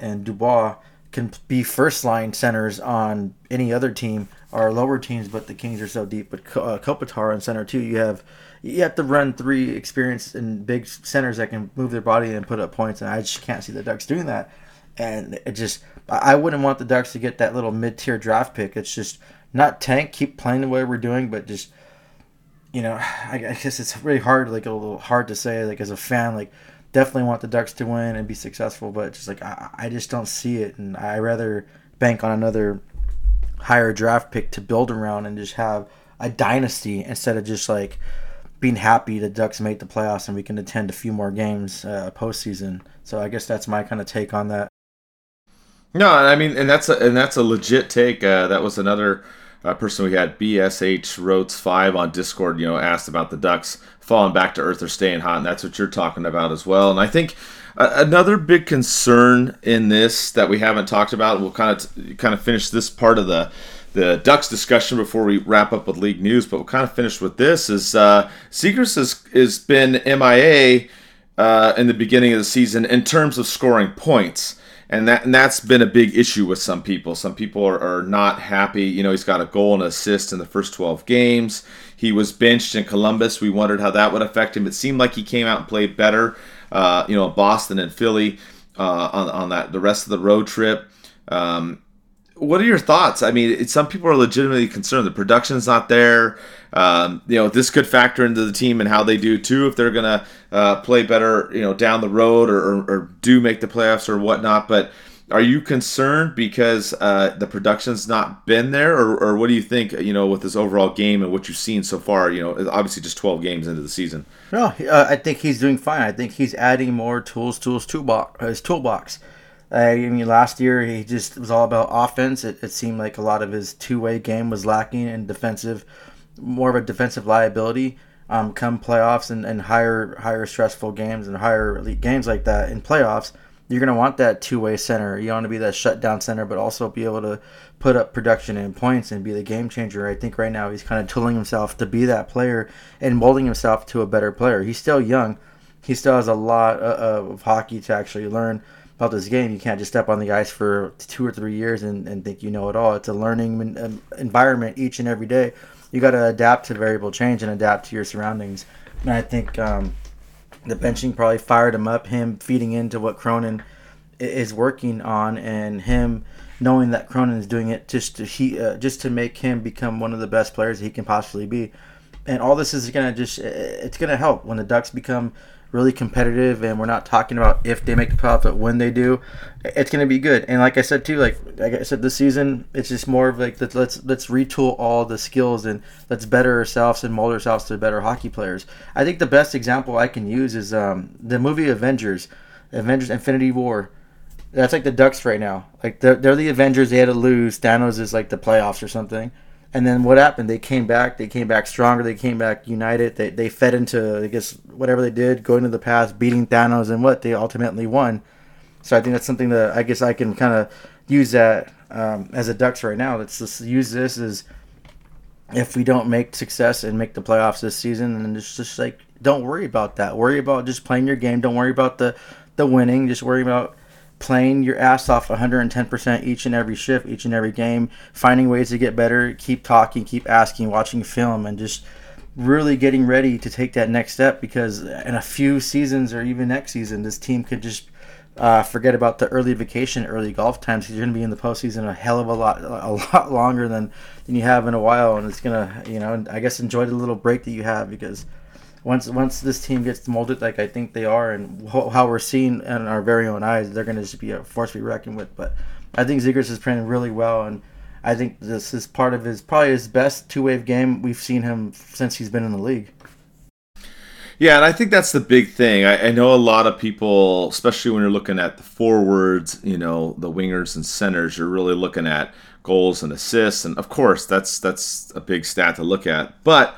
and Dubois can be first line centers on any other team or lower teams, but the Kings are so deep. But uh, Kopitar on center too, you have you have to run three experienced and big centers that can move their body and put up points, and I just can't see the Ducks doing that. And it just I wouldn't want the Ducks to get that little mid tier draft pick. It's just not tank, keep playing the way we're doing, but just you know, I guess it's really hard, like a little hard to say, like as a fan, like definitely want the Ducks to win and be successful, but just like I, I just don't see it, and I rather bank on another higher draft pick to build around and just have a dynasty instead of just like being happy the Ducks made the playoffs and we can attend a few more games uh, postseason. So I guess that's my kind of take on that. No, I mean, and that's a and that's a legit take. Uh, that was another a person we had BSH Rotes five on Discord, you know, asked about the Ducks falling back to earth or staying hot, and that's what you're talking about as well. And I think another big concern in this that we haven't talked about, we'll kind of kind of finish this part of the the Ducks discussion before we wrap up with league news, but we'll kind of finish with this. Is uh, Zegras has has been MIA uh, in the beginning of the season in terms of scoring points. And that and that's been a big issue with some people. Some people are, are not happy. You know, he's got a goal and assist in the first 12 games. He was benched in Columbus. We wondered how that would affect him. It seemed like he came out and played better. Uh, you know, Boston and Philly uh, on, on that the rest of the road trip. Um, what are your thoughts? I mean, some people are legitimately concerned. The production's not there. Um, you know, this could factor into the team and how they do too. If they're gonna uh, play better, you know, down the road or, or, or, do make the playoffs or whatnot. But are you concerned because uh, the production's not been there, or, or what do you think? You know, with this overall game and what you've seen so far. You know, obviously just 12 games into the season. No, uh, I think he's doing fine. I think he's adding more tools to his toolbox. His toolbox. I mean, last year he just was all about offense. It, it seemed like a lot of his two way game was lacking in defensive, more of a defensive liability. Um, come playoffs and, and higher higher stressful games and higher elite games like that in playoffs, you're gonna want that two way center. You want to be that shutdown center, but also be able to put up production and points and be the game changer. I think right now he's kind of tooling himself to be that player and molding himself to a better player. He's still young. He still has a lot of hockey to actually learn about this game. You can't just step on the ice for two or three years and, and think you know it all. It's a learning environment each and every day. You got to adapt to variable change and adapt to your surroundings. And I think um, the benching probably fired him up. Him feeding into what Cronin is working on, and him knowing that Cronin is doing it just to he uh, just to make him become one of the best players he can possibly be. And all this is gonna just it's gonna help when the Ducks become really competitive, and we're not talking about if they make the playoffs, but when they do, it's going to be good. And like I said too, like like I said, this season it's just more of like let's let's retool all the skills and let's better ourselves and mold ourselves to better hockey players. I think the best example I can use is um, the movie Avengers, Avengers: Infinity War. That's like the Ducks right now. Like they're, they're the Avengers. They had to lose. Thanos is like the playoffs or something and then what happened? They came back. They came back stronger. They came back united. They, they fed into, I guess, whatever they did, going to the past, beating Thanos, and what? They ultimately won. So I think that's something that I guess I can kind of use that um, as a Ducks right now. Let's just use this as if we don't make success and make the playoffs this season, and it's just like, don't worry about that. Worry about just playing your game. Don't worry about the, the winning. Just worry about playing your ass off 110% each and every shift, each and every game, finding ways to get better, keep talking, keep asking, watching film, and just really getting ready to take that next step because in a few seasons or even next season, this team could just uh, forget about the early vacation, early golf times. You're going to be in the postseason a hell of a lot, a lot longer than, than you have in a while, and it's going to, you know, I guess enjoy the little break that you have because – once once this team gets molded like I think they are, and how we're seeing in our very own eyes, they're going to just be a force to be reckoned with. But I think Zegras is playing really well, and I think this is part of his probably his best two wave game we've seen him since he's been in the league. Yeah, and I think that's the big thing. I, I, know a lot of people, especially when you're looking at the forwards, you know, the wingers and centers, you're really looking at goals and assists, and of course, that's that's a big stat to look at. But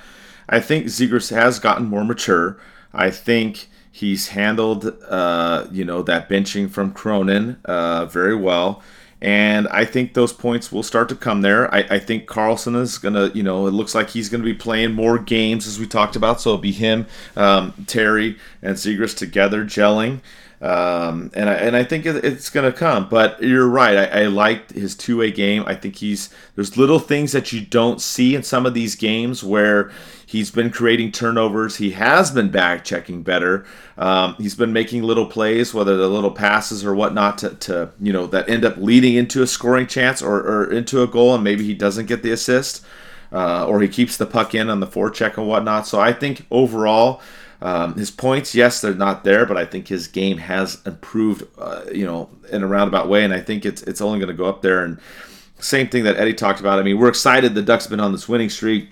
I think Zegras has gotten more mature. I think he's handled, uh, you know, that benching from Cronin uh, very well. And I think those points will start to come there. I, I think Carlsson is going to, you know, it looks like he's going to be playing more games as we talked about. So it'll be him, um, Terry, and Zegras together gelling. Um, and I and I think it's going to come. But you're right. I, I like his two way game. I think he's there's little things that you don't see in some of these games where he's been creating turnovers. He has been back checking better. Um, he's been making little plays, whether the little passes or whatnot, to, to you know that end up leading into a scoring chance or, or into a goal, and maybe he doesn't get the assist. Uh, or he keeps the puck in on the forecheck and whatnot. So I think overall, um, his points, yes, they're not there, but I think his game has improved, uh, you know, in a roundabout way, and I think it's it's only going to go up there. And same thing that Eddie talked about. I mean, we're excited the Ducks been on this winning streak,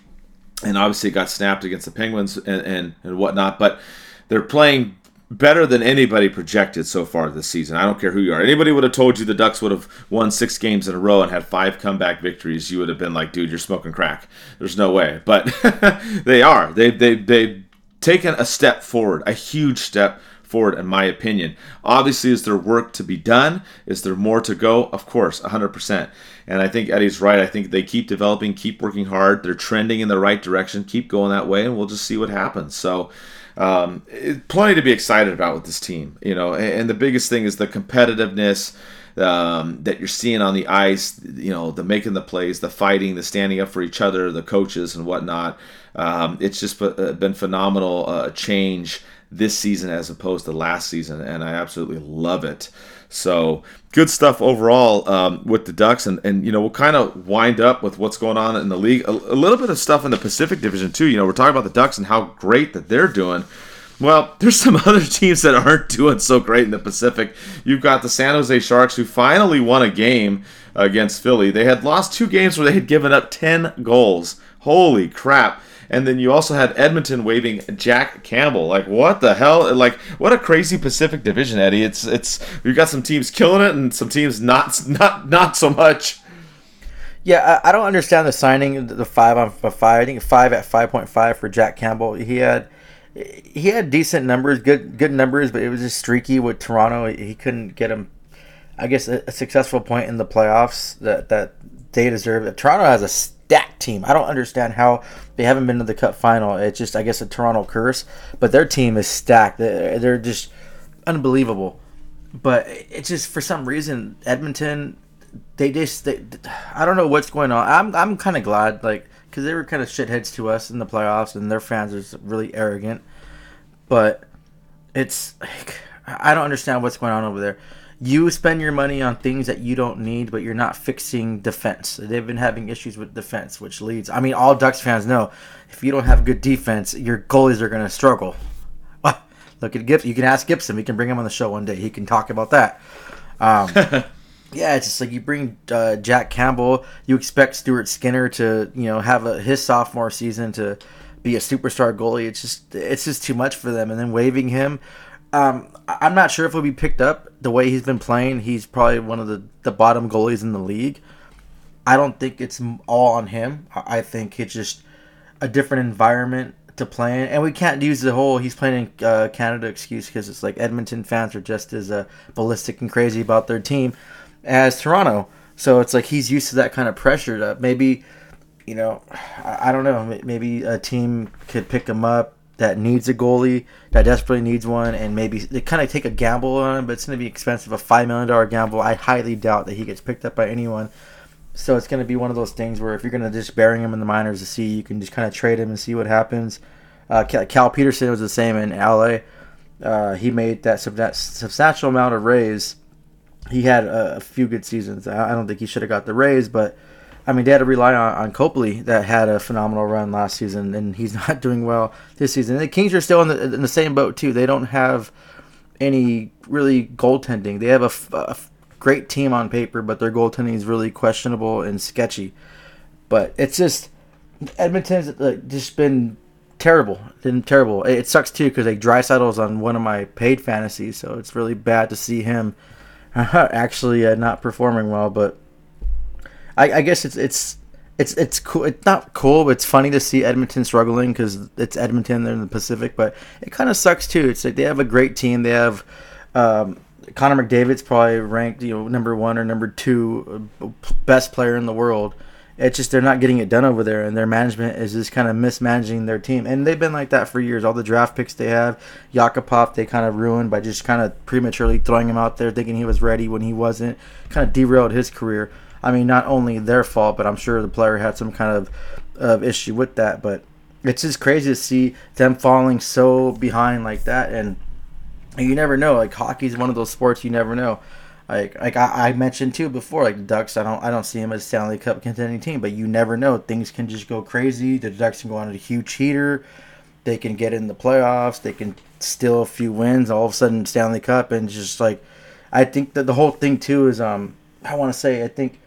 and obviously it got snapped against the Penguins and and, and whatnot, but they're playing better than anybody projected so far this season. I don't care who you are. Anybody would have told you the Ducks would have won six games in a row and had five comeback victories. You would have been like, dude, you're smoking crack. There's no way. But they are. They they they've taken a step forward, a huge step forward, in my opinion. Obviously, is there work to be done? Is there more to go? Of course, 100%. And I think Eddie's right. I think they keep developing, keep working hard. They're trending in the right direction. Keep going that way, and we'll just see what happens. So, um, plenty to be excited about with this team, you know. And, and the biggest thing is the competitiveness um, that you're seeing on the ice. You know, the making the plays, the fighting, the standing up for each other, the coaches and whatnot. Um, it's just uh, been phenomenal uh, change this season as opposed to last season, and I absolutely love it. So good stuff overall um, with the Ducks, and, and you know we'll kind of wind up with what's going on in the league. A, a, little bit of stuff in the Pacific Division too. You know we're talking about the Ducks and how great that they're doing. Well, there's some other teams that aren't doing so great in the Pacific. You've got the San Jose Sharks who finally won a game against Philly. They had lost two games where they had given up 10 goals. Holy crap. And then you also had Edmonton waiving Jack Campbell. Like what the hell? Like what a crazy Pacific Division, Eddie. It's it's we've got some teams killing it and some teams not not not so much. Yeah, I, I don't understand the signing the five on five. I think five at five point five for Jack Campbell. He had he had decent numbers, good good numbers, but it was just streaky with Toronto. He couldn't get him, I guess, a, a successful point in the playoffs that that they deserve. Toronto has a stacked team. I don't understand how they haven't been to the Cup final. It's just, I guess, a Toronto curse. But their team is stacked. They're, they're just unbelievable. But it's just for some reason Edmonton, they just, they, I don't know what's going on. I'm, I'm kind of glad, like, because they were kind of shitheads to us in the playoffs, and their fans are really arrogant. But it's, like, I don't understand what's going on over there you spend your money on things that you don't need, but you're not fixing defense. They've been having issues with defense, which leads. I mean, all Ducks fans know if you don't have good defense, your goalies are going to struggle. Look at Gibson. You can ask Gibson. We can bring him on the show one day. He can talk about that. Um, yeah, it's just like you bring uh, Jack Campbell. You expect Stuart Skinner to, you know, have a, his sophomore season to be a superstar goalie. It's just it's just too much for them. And then waiving him um, I'm not sure if he'll be picked up the way he's been playing. He's probably one of the, the bottom goalies in the league. I don't think it's all on him. I think it's just a different environment to play in. And we can't use the whole he's playing in uh, Canada excuse because it's like Edmonton fans are just as uh, ballistic and crazy about their team as Toronto. So it's like he's used to that kind of pressure. That maybe, you know, I, don't know. Maybe a team could pick him up that needs a goalie, that desperately needs one, and maybe they kind of take a gamble on him, but it's going to be expensive. A $5 million gamble. I highly doubt that he gets picked up by anyone. So it's going to be one of those things where if you're going to just bury him in the minors to see, you can just kind of trade him and see what happens. Uh, Cal Petersen was the same in LA. Uh, he made that substantial amount of raise. He had a, a few good seasons. I don't think he should have got the raise, but I mean, they had to rely on, on Copley that had a phenomenal run last season, and he's not doing well this season. And the Kings are still in the, in the same boat, too. They don't have any really goaltending. They have a, a great team on paper, but their goaltending is really questionable and sketchy. But it's just Edmonton's just been terrible, been terrible. It sucks too because like Draisaitl's on one of my paid fantasies, so it's really bad to see him actually uh, not performing well. But I, I guess it's it's it's it's cool. It's not cool, but it's funny to see Edmonton struggling because it's Edmonton. They're in the Pacific, but it kind of sucks too. It's like they have a great team. They have um, Connor McDavid's probably ranked you know number one or number two uh, best player in the world. It's just they're not getting it done over there, and their management is just kind of mismanaging their team. And they've been like that for years. All the draft picks they have, Yakupov, they kind of ruined by just kind of prematurely throwing him out there, thinking he was ready when he wasn't. Kind of derailed his career. I mean, not only their fault, but I'm sure the player had some kind of, of issue with that. But it's just crazy to see them falling so behind like that. And you never know. Like hockey's one of those sports you never know. Like like I, I mentioned too before, like the Ducks, I don't I don't see them as Stanley Cup contending team, but you never know. Things can just go crazy. The Ducks can go on a huge heater. They can get in the playoffs. They can steal a few wins. All of a sudden, Stanley Cup, and just like I think that the whole thing too is um I want to say I think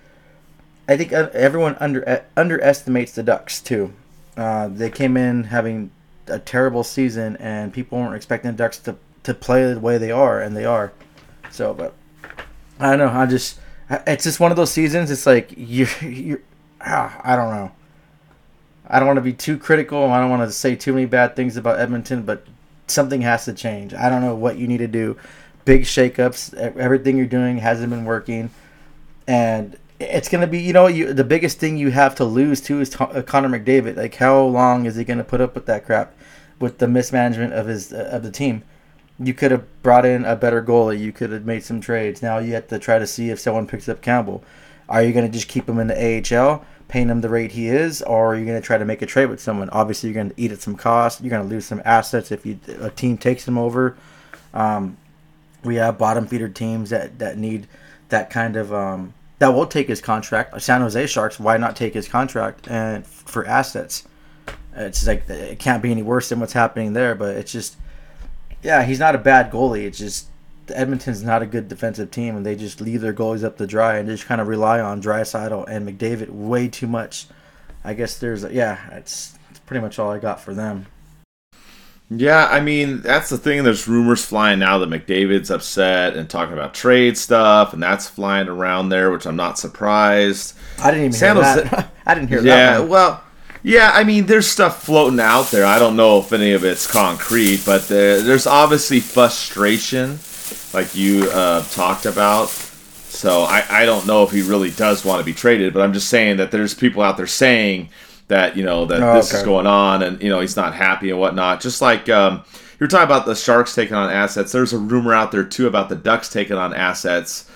I think uh, everyone under uh, underestimates the Ducks too. Uh, they came in having a terrible season, and people weren't expecting the Ducks to to play the way they are, and they are. So, but I don't know. I just it's just one of those seasons. It's like you you ah, I don't know. I don't want to be too critical. I don't want to say too many bad things about Edmonton, but something has to change. I don't know what you need to do. Big shakeups. Everything you're doing hasn't been working, and it's gonna be you know you the biggest thing you have to lose too is uh, Connor McDavid. Like how long is he gonna put up with that crap, with the mismanagement of his uh, of the team? You could have brought in a better goalie. You could have made some trades. Now you have to try to see if someone picks up Campbell. Are you gonna just keep him in the AHL? paying him the rate he is, or are you going to try to make a trade with someone? Obviously, you're going to eat at some cost. You're going to lose some assets if you a team takes him over. Um, we have bottom feeder teams that, that need that kind of um, that will take his contract. San Jose Sharks, why not take his contract and for assets? It's like it can't be any worse than what's happening there. But it's just, yeah, he's not a bad goalie. It's just Edmonton's not a good defensive team, and they just leave their goalies up to dry and just kind of rely on Draisaitl and McDavid way too much. I guess there's a, yeah, it's, it's pretty much all I got for them. Yeah, I mean that's the thing. There's rumors flying now that McDavid's upset and talking about trade stuff, and that's flying around there, which I'm not surprised. I didn't even San hear Jose, that. I didn't hear yeah, that. Yeah, well, yeah, I mean, there's stuff floating out there. I don't know if any of it's concrete, but there, there's obviously frustration like you uh, talked about. So I, I don't know if he really does want to be traded, but I'm just saying that there's people out there saying that you know that oh, this okay. is going on and you know he's not happy and whatnot. Just like um, you were talking about the Sharks taking on assets. There's a rumor out there too about the Ducks taking on assets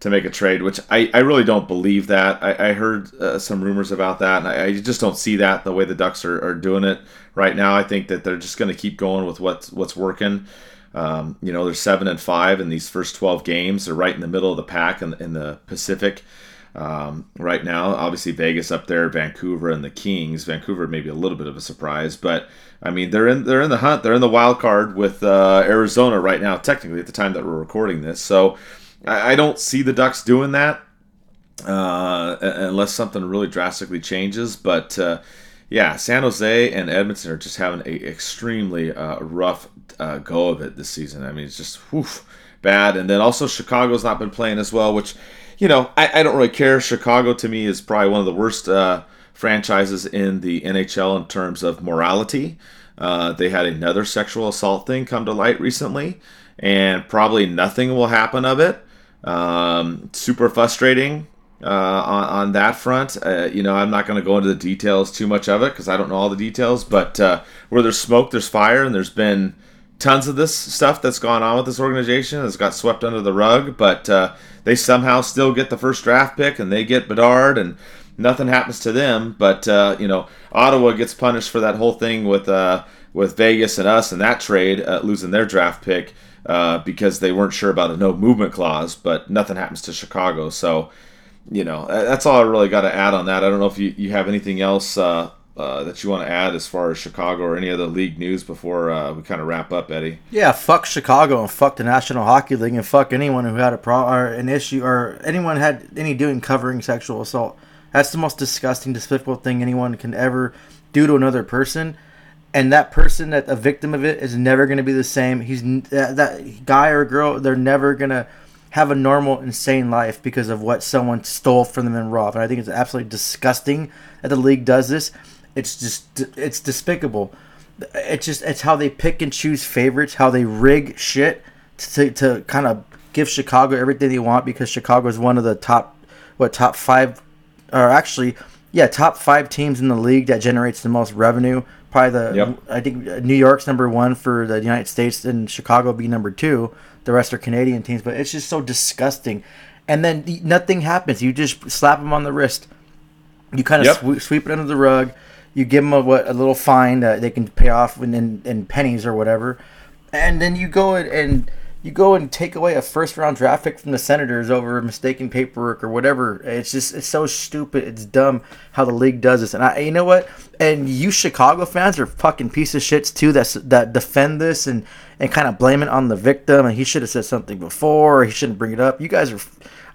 to make a trade, which I, I really don't believe that. I, I heard uh, some rumors about that, and I, I, just don't see that the way the Ducks are, are doing it right now. I think that they're just going to keep going with what's what's working. Um, you know, they're seven and five in these first 12 games. They're right in the middle of the pack in, in the Pacific um, right now. Obviously, Vegas up there, Vancouver, and the Kings. Vancouver maybe a little bit of a surprise, but I mean they're in they're in the hunt. They're in the wild card with uh, Arizona right now. Technically, at the time that we're recording this, so I, I don't see the Ducks doing that uh, unless something really drastically changes. But uh, yeah, San Jose and Edmonton are just having a extremely uh, rough uh, go of it this season. I mean, it's just whew, bad. And then also Chicago's not been playing as well, which you know I, I don't really care. Chicago to me is probably one of the worst uh, franchises in the NHL in terms of morality. Uh, they had another sexual assault thing come to light recently, and probably nothing will happen of it. Um, super frustrating uh, on, on that front. Uh, you know, I'm not going to go into the details too much of it because I don't know all the details. But uh, where there's smoke, there's fire, and there's been tons of this stuff that's gone on with this organization that's got swept under the rug. But uh, they somehow still get the first draft pick, and they get Bedard, and nothing happens to them. But uh, you know, Ottawa gets punished for that whole thing with uh, with Vegas and us and that trade, losing their draft pick. Because they weren't sure about a no movement clause, but nothing happens to Chicago. So, you know, that's all I really got to add on that. I don't know if you, you have anything else uh, uh, that you want to add as far as Chicago or any other league news before uh, we kind of wrap up, Eddie. Yeah, fuck Chicago and fuck the National Hockey League and fuck anyone who had a pro or an issue or anyone had any doing covering sexual assault. That's the most disgusting, despicable thing anyone can ever do to another person. And that person, that a victim of it, is never going to be the same. He's that, that guy or girl. They're never gonna have a normal, insane life because of what someone stole from them in Raw. And I think it's absolutely disgusting that the league does this. It's just, it's despicable. It's just, it's how they pick and choose favorites, how they rig shit to, to kind of give Chicago everything they want because Chicago is one of the top, what, top five, or actually, yeah, top five teams in the league that generates the most revenue. Probably the, yep. I think New York's number one for the United States and Chicago be number two the rest are Canadian teams, but it's just so disgusting. And then nothing happens. You just slap them on the wrist. You kind of yep. sweep, sweep it under the rug. You give them a, what, a little fine that they can pay off in, in, in pennies or whatever, and then you go and you go and take away a first round draft pick from the Senators over mistaken paperwork or whatever. It's just it's so stupid. It's dumb how the league does this. And I, you know what? And you Chicago fans are fucking piece of shits too. That that defend this and and kind of blame it on the victim. And he should have said something before. he shouldn't bring it up. You guys are.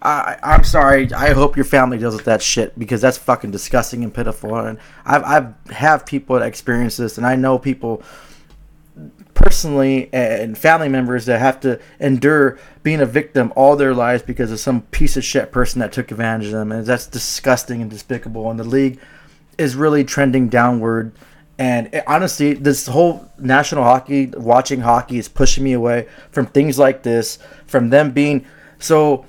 I, I'm sorry. I hope your family deals with that shit because that's fucking disgusting and pitiful. And I've I've have people that experience this, and I know people personally and family members that have to endure being a victim all their lives because of some piece of shit person that took advantage of them, and that's disgusting and despicable. And the league is really trending downward. And it, honestly, this whole national hockey, watching hockey, is pushing me away from things like this, from them being so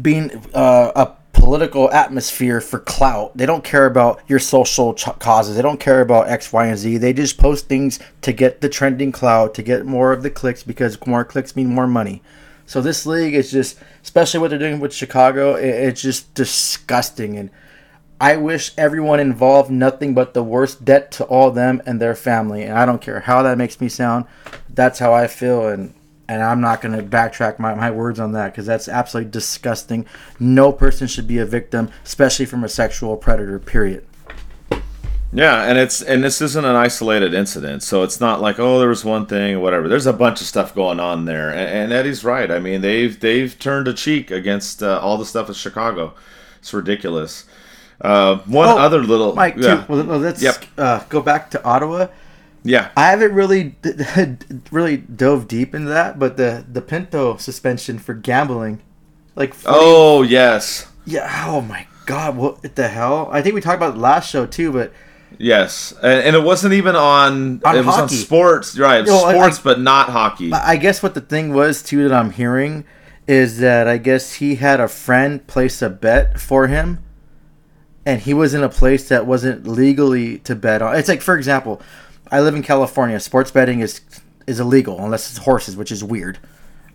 being uh, a political atmosphere for clout. They don't care about your social ch- causes. They don't care about X, Y, and Z. They just post things to get the trending clout, to get more of the clicks because more clicks mean more money. So this league is just, especially what they're doing with Chicago, it, it's just disgusting. And I wish everyone involved nothing but the worst debt to all them and their family. And I don't care how that makes me sound. That's how I feel. And and I'm not going to backtrack my, my words on that because that's absolutely disgusting. No person should be a victim, especially from a sexual predator. Period. Yeah, and it's and this isn't an isolated incident, so it's not like oh there was one thing or whatever. There's a bunch of stuff going on there, and, and Eddie's right. I mean they've they've turned a cheek against uh, all the stuff in Chicago. It's ridiculous. Uh, one oh, other little Mike, yeah. Too, well, let's yep. uh, go back to Ottawa. Yeah, I haven't really really dove deep into that, but the the Pinto suspension for gambling, like oh yes, yeah. Oh my god, what the hell? I think we talked about the last show too, but Yes, and, and, it wasn't even on. on it was on sports, right? Sports, I, but not hockey. I guess what the thing was too that I'm hearing is that I guess he had a friend place a bet for him, and he was in a place that wasn't legally to bet on. It's like, for example, I live in California. Sports betting is is illegal unless it's horses, which is weird.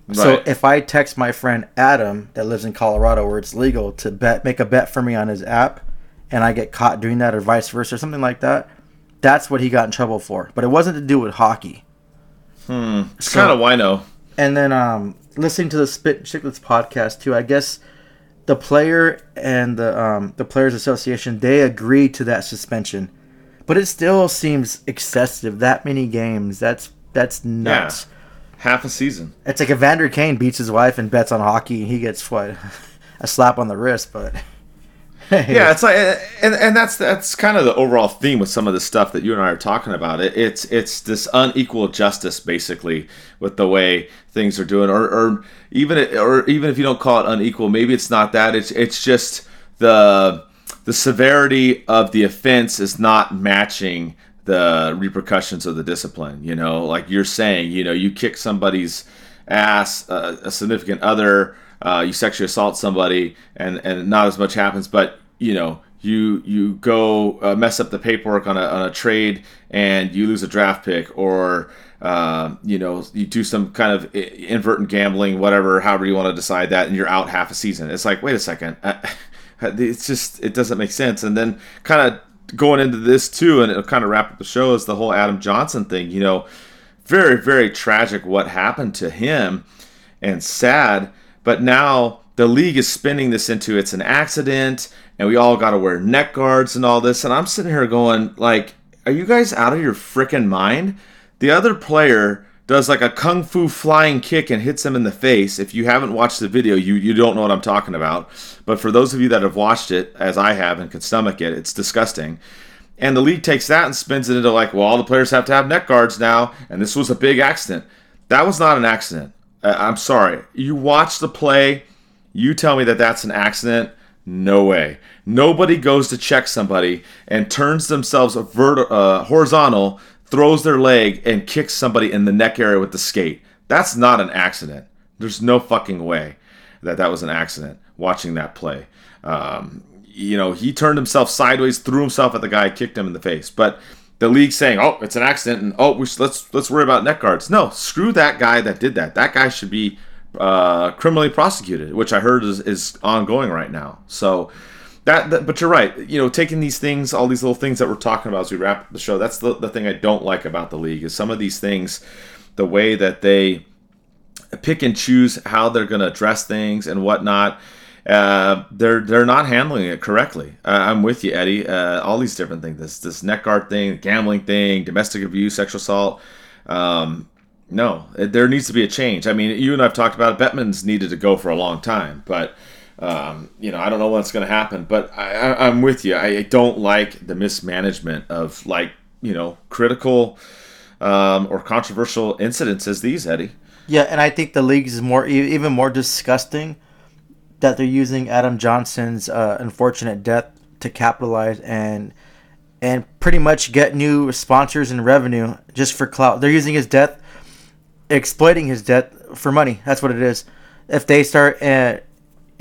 Right. So if I text my friend Adam that lives in Colorado, where it's legal to bet, make a bet for me on his app and I get caught doing that or vice versa or something like that, that's what he got in trouble for. But it wasn't to do with hockey. Hmm. It's so, kind of wino. And then um, listening to the Spit Chicklets podcast too, I guess the player and the um, the players association they agreed to that suspension, but it still seems excessive. That many games, that's that's nuts. Yeah. Half a season. It's like Evander Kane beats his wife and bets on hockey, and he gets what a slap on the wrist, but yeah, it's like, and and that's that's kind of the overall theme with some of the stuff that you and I are talking about. It, it's it's this unequal justice, basically, with the way things are doing, or or even or even if you don't call it unequal, maybe it's not that. It's it's just the the severity of the offense is not matching the repercussions of the discipline. You know, like you're saying, you know, you kick somebody's ass, uh, a significant other. Uh, you sexually assault somebody and, and not as much happens, but you know you you go uh, mess up the paperwork on a, on a trade and you lose a draft pick or uh, you know you do some kind of inadvertent gambling whatever however you want to decide that and you're out half a season it's like wait a second it's just it doesn't make sense and then kind of going into this too and it'll kind of wrap up the show is the whole adam johnson thing you know very very tragic what happened to him and sad but now the league is spinning this into it's an accident and we all got to wear neck guards and all this. And I'm sitting here going, like, are you guys out of your freaking mind? The other player does like a kung fu flying kick and hits him in the face. If you haven't watched the video, you, you don't know what I'm talking about. But for those of you that have watched it, as I have and can stomach it, it's disgusting. And the league takes that and spins it into like, well, all the players have to have neck guards now, and this was a big accident. That was not an accident. Uh, I'm sorry. You watch the play, you tell me that that's an accident no way. Nobody goes to check somebody and turns themselves vert- uh, horizontal, throws their leg, and kicks somebody in the neck area with the skate. That's not an accident. There's no fucking way that that was an accident watching that play. Um, you know, he turned himself sideways, threw himself at the guy, kicked him in the face. But the league saying, "Oh, it's an accident," and "Oh, let's let's worry about neck guards." No, screw that guy that did that. That guy should be uh, criminally prosecuted, which I heard is, is ongoing right now. So that, that, but you're right. You know, taking these things, all these little things that we're talking about as we wrap the show, that's the, the thing I don't like about the league is some of these things, the way that they pick and choose how they're going to address things and whatnot. Uh, they're they're not handling it correctly. Uh, I'm with you, Eddie. Uh, all these different things, this this neck guard thing, gambling thing, domestic abuse, sexual assault. Um, no, there needs to be a change. I mean, you and I've talked about it. Bettman's needed to go for a long time, but um, you know, I don't know what's going to happen. But I, am with you. I don't like the mismanagement of like you know critical um, or controversial incidents as these, Eddie. Yeah, and I think the league is more even more disgusting that they're using Adam Johnson's uh, unfortunate death to capitalize and and pretty much get new sponsors and revenue just for clout. They're using his death, exploiting his death for money. That's what it is. If they start uh,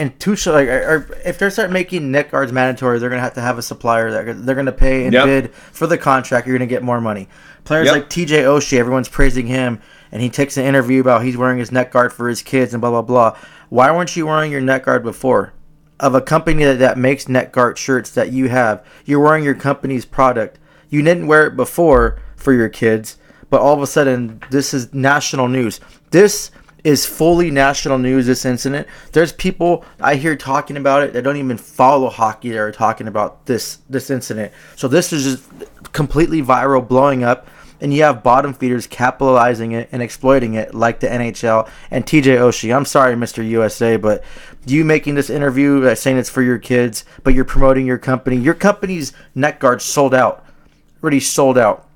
institution like or if they start making neck guards mandatory, they're gonna have to have a supplier that they're gonna pay and yep. bid for the contract. You're gonna get more money. Players yep. like T.J. Oshie, everyone's praising him, and he takes an interview about he's wearing his neck guard for his kids and blah blah blah. Why weren't you wearing your neck guard before? Of a company that, that makes neck guard shirts that you have, you're wearing your company's product. You didn't wear it before for your kids, but all of a sudden this is national news. This is fully national news this incident. There's people I hear talking about it that don't even follow hockey that are talking about this this incident. So this is just completely viral, blowing up, and you have bottom feeders capitalizing it and exploiting it like the NHL and TJ Oshie. I'm sorry, Mr. USA, but you making this interview uh, saying it's for your kids, but you're promoting your company. Your company's neck guard sold out, already sold out.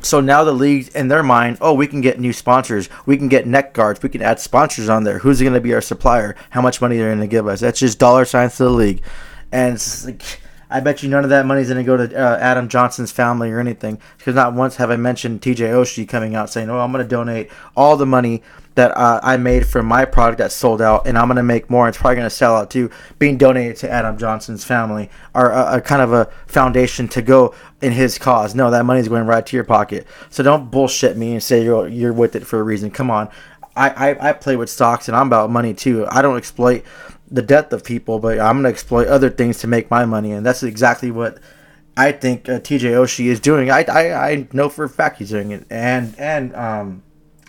So now the league, in their mind, oh, we can get new sponsors. We can get neck guards. We can add sponsors on there. Who's going to be our supplier? How much money they're going to give us? That's just dollar signs to the league. And it's like, I bet you none of that money is going to go to uh, Adam Johnson's family or anything. Because not once have I mentioned TJ Oshie coming out saying, oh, I'm going to donate all the money that uh, I made from my product that sold out, and I'm gonna make more. It's probably gonna sell out too, being donated to Adam Johnson's family, or a, a, kind of a foundation to go in his cause. No, that money's going right to your pocket. So don't bullshit me and say you're you're with it for a reason. Come on, I I, I play with stocks and I'm about money too. I don't exploit the death of people, but I'm gonna exploit other things to make my money, and that's exactly what. I think uh, TJ Oshie is doing. I, I I know for a fact he's doing it, and and um,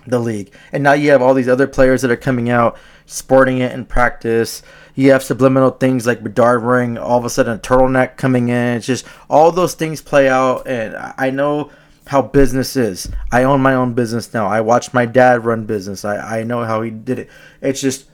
the league. And now you have all these other players that are coming out sporting it in practice. You have subliminal things like Bedard wearing all of a sudden a turtleneck coming in. It's just all those things play out. And I know how business is. I own my own business now. I watched my dad run business. I, I know how he did it. It's just,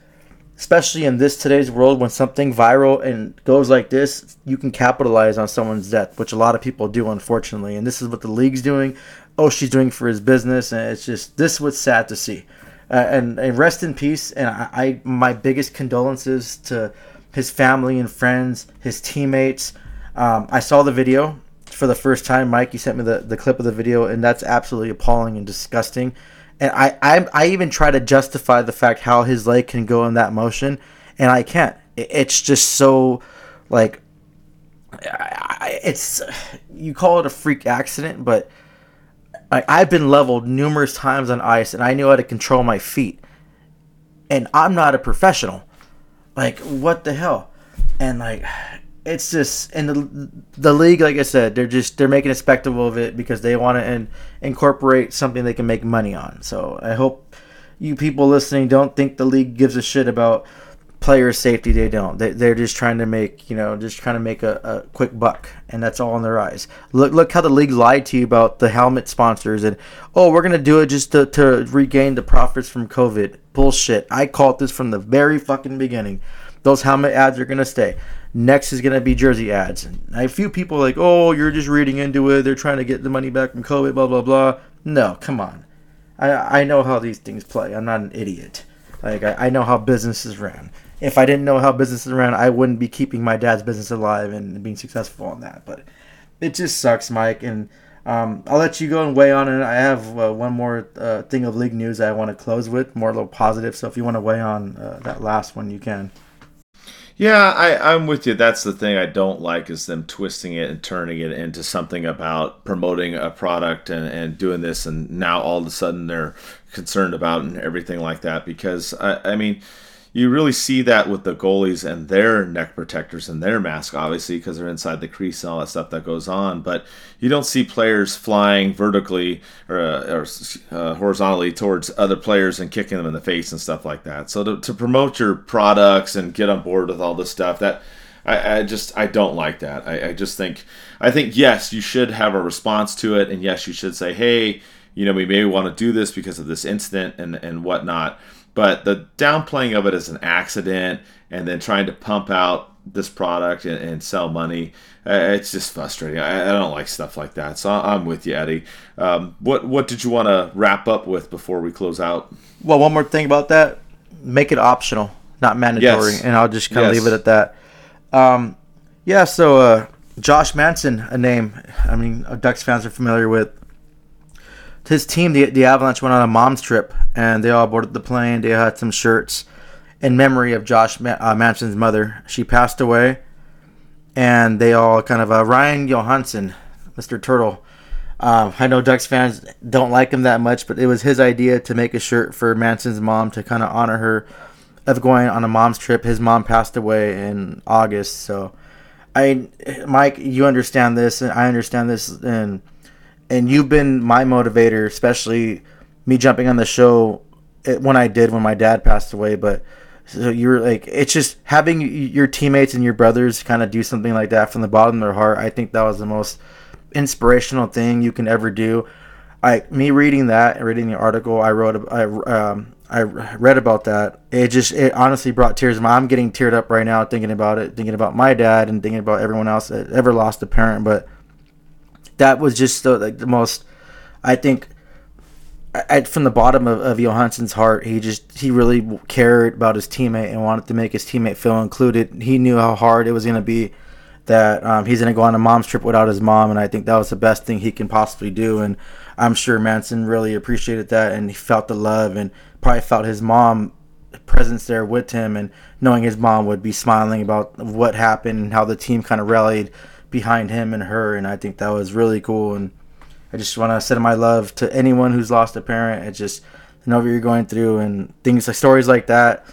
especially in this today's world, when something viral and goes like this, you can capitalize on someone's death, which a lot of people do, unfortunately. And this is what the league's doing. Oh, she's doing for his business, and it's just this was sad to see. Uh, and, and rest in peace. And I, I, my biggest condolences to his family and friends, his teammates. Um, I saw the video for the first time. Mike, you sent me the, the clip of the video, and that's absolutely appalling and disgusting. And I, I, I even try to justify the fact how his leg can go in that motion, and I can't. It's just so, like, it's you call it a freak accident, but like I've been leveled numerous times on ice, and I knew how to control my feet. And I'm not a professional. Like what the hell? And like it's just in the the league. Like I said, they're just they're making a spectacle of it because they want to in, incorporate something they can make money on. So I hope you people listening don't think the league gives a shit about player safety. They don't. They, they're just trying to make you know just trying to make a, a quick buck and that's all in their eyes. Look look how the league lied to you about the helmet sponsors and oh we're gonna do it just to, to regain the profits from covid. Bullshit. I called this from the very fucking beginning. Those helmet ads are gonna stay next is gonna be jersey ads and a few people like oh you're just reading into it they're trying to get the money back from covid blah blah blah no come on i i know how these things play i'm not an idiot like I, I know how businesses ran if I didn't know how business is ran, I wouldn't be keeping my dad's business alive and being successful on that. But it just sucks, Mike. And um, I'll let you go and weigh on it. I have uh, one more uh, thing of league news I want to close with, more a little positive. So if you want to weigh on uh, that last one, you can. Yeah, I, I'm with you. That's the thing I don't like is them twisting it and turning it into something about promoting a product and, and doing this, and now all of a sudden they're concerned about and everything like that. Because I, I mean, you really see that with the goalies and their neck protectors and their mask, obviously, because they're inside the crease and all that stuff that goes on. But you don't see players flying vertically or, uh, or uh, horizontally towards other players and kicking them in the face and stuff like that. So to, to promote your products and get on board with all this stuff, that I, I just I don't like that. I, I just think I think yes, you should have a response to it, and yes, you should say, hey, you know, we may want to do this because of this incident and and whatnot but the downplaying of it as an accident and then trying to pump out this product and, and sell money. Uh, it's just frustrating. I, I, don't like stuff like that. So I'm with you, Eddie. Um, what what did you want to wrap up with before we close out? Well, one more thing about that: make it optional, not mandatory, yes. and I'll just kind of yes. leave it at that. Um, yeah. So uh, Josh Manson, a name I mean Ducks fans are familiar with his team, the, the Avalanche, went on a mom's trip, and they all boarded the plane. They had some shirts in memory of Josh uh, Manson's mother. She passed away, and they all kind of uh, Ryan Johansen, Mr. Turtle. Um, I know Ducks fans don't like him that much, but it was his idea to make a shirt for Manson's mom to kind of honor her of going on a mom's trip. His mom passed away in August, so I, Mike, you understand this, and I understand this, and and you've been my motivator, especially me jumping on the show when I did when my dad passed away. But so you're like, it's just having your teammates and your brothers kind of do something like that from the bottom of their heart. I think that was the most inspirational thing you can ever do. I me reading that reading the article I wrote, I um, I read about that. It just it honestly brought tears. I'm getting teared up right now thinking about it, thinking about my dad and thinking about everyone else that ever lost a parent. But that was just the, like the most. I think I, from the bottom of, of Johansen's heart, he just he really cared about his teammate and wanted to make his teammate feel included. He knew how hard it was going to be that um, he's going to go on a mom's trip without his mom, and I think that was the best thing he can possibly do. And I'm sure Manson really appreciated that, and he felt the love, and probably felt his mom presence there with him, and knowing his mom would be smiling about what happened and how the team kind of rallied behind him and her, and I think that was really cool. And I just want to send my love to anyone who's lost a parent. It's just know what you're going through and things like stories like that.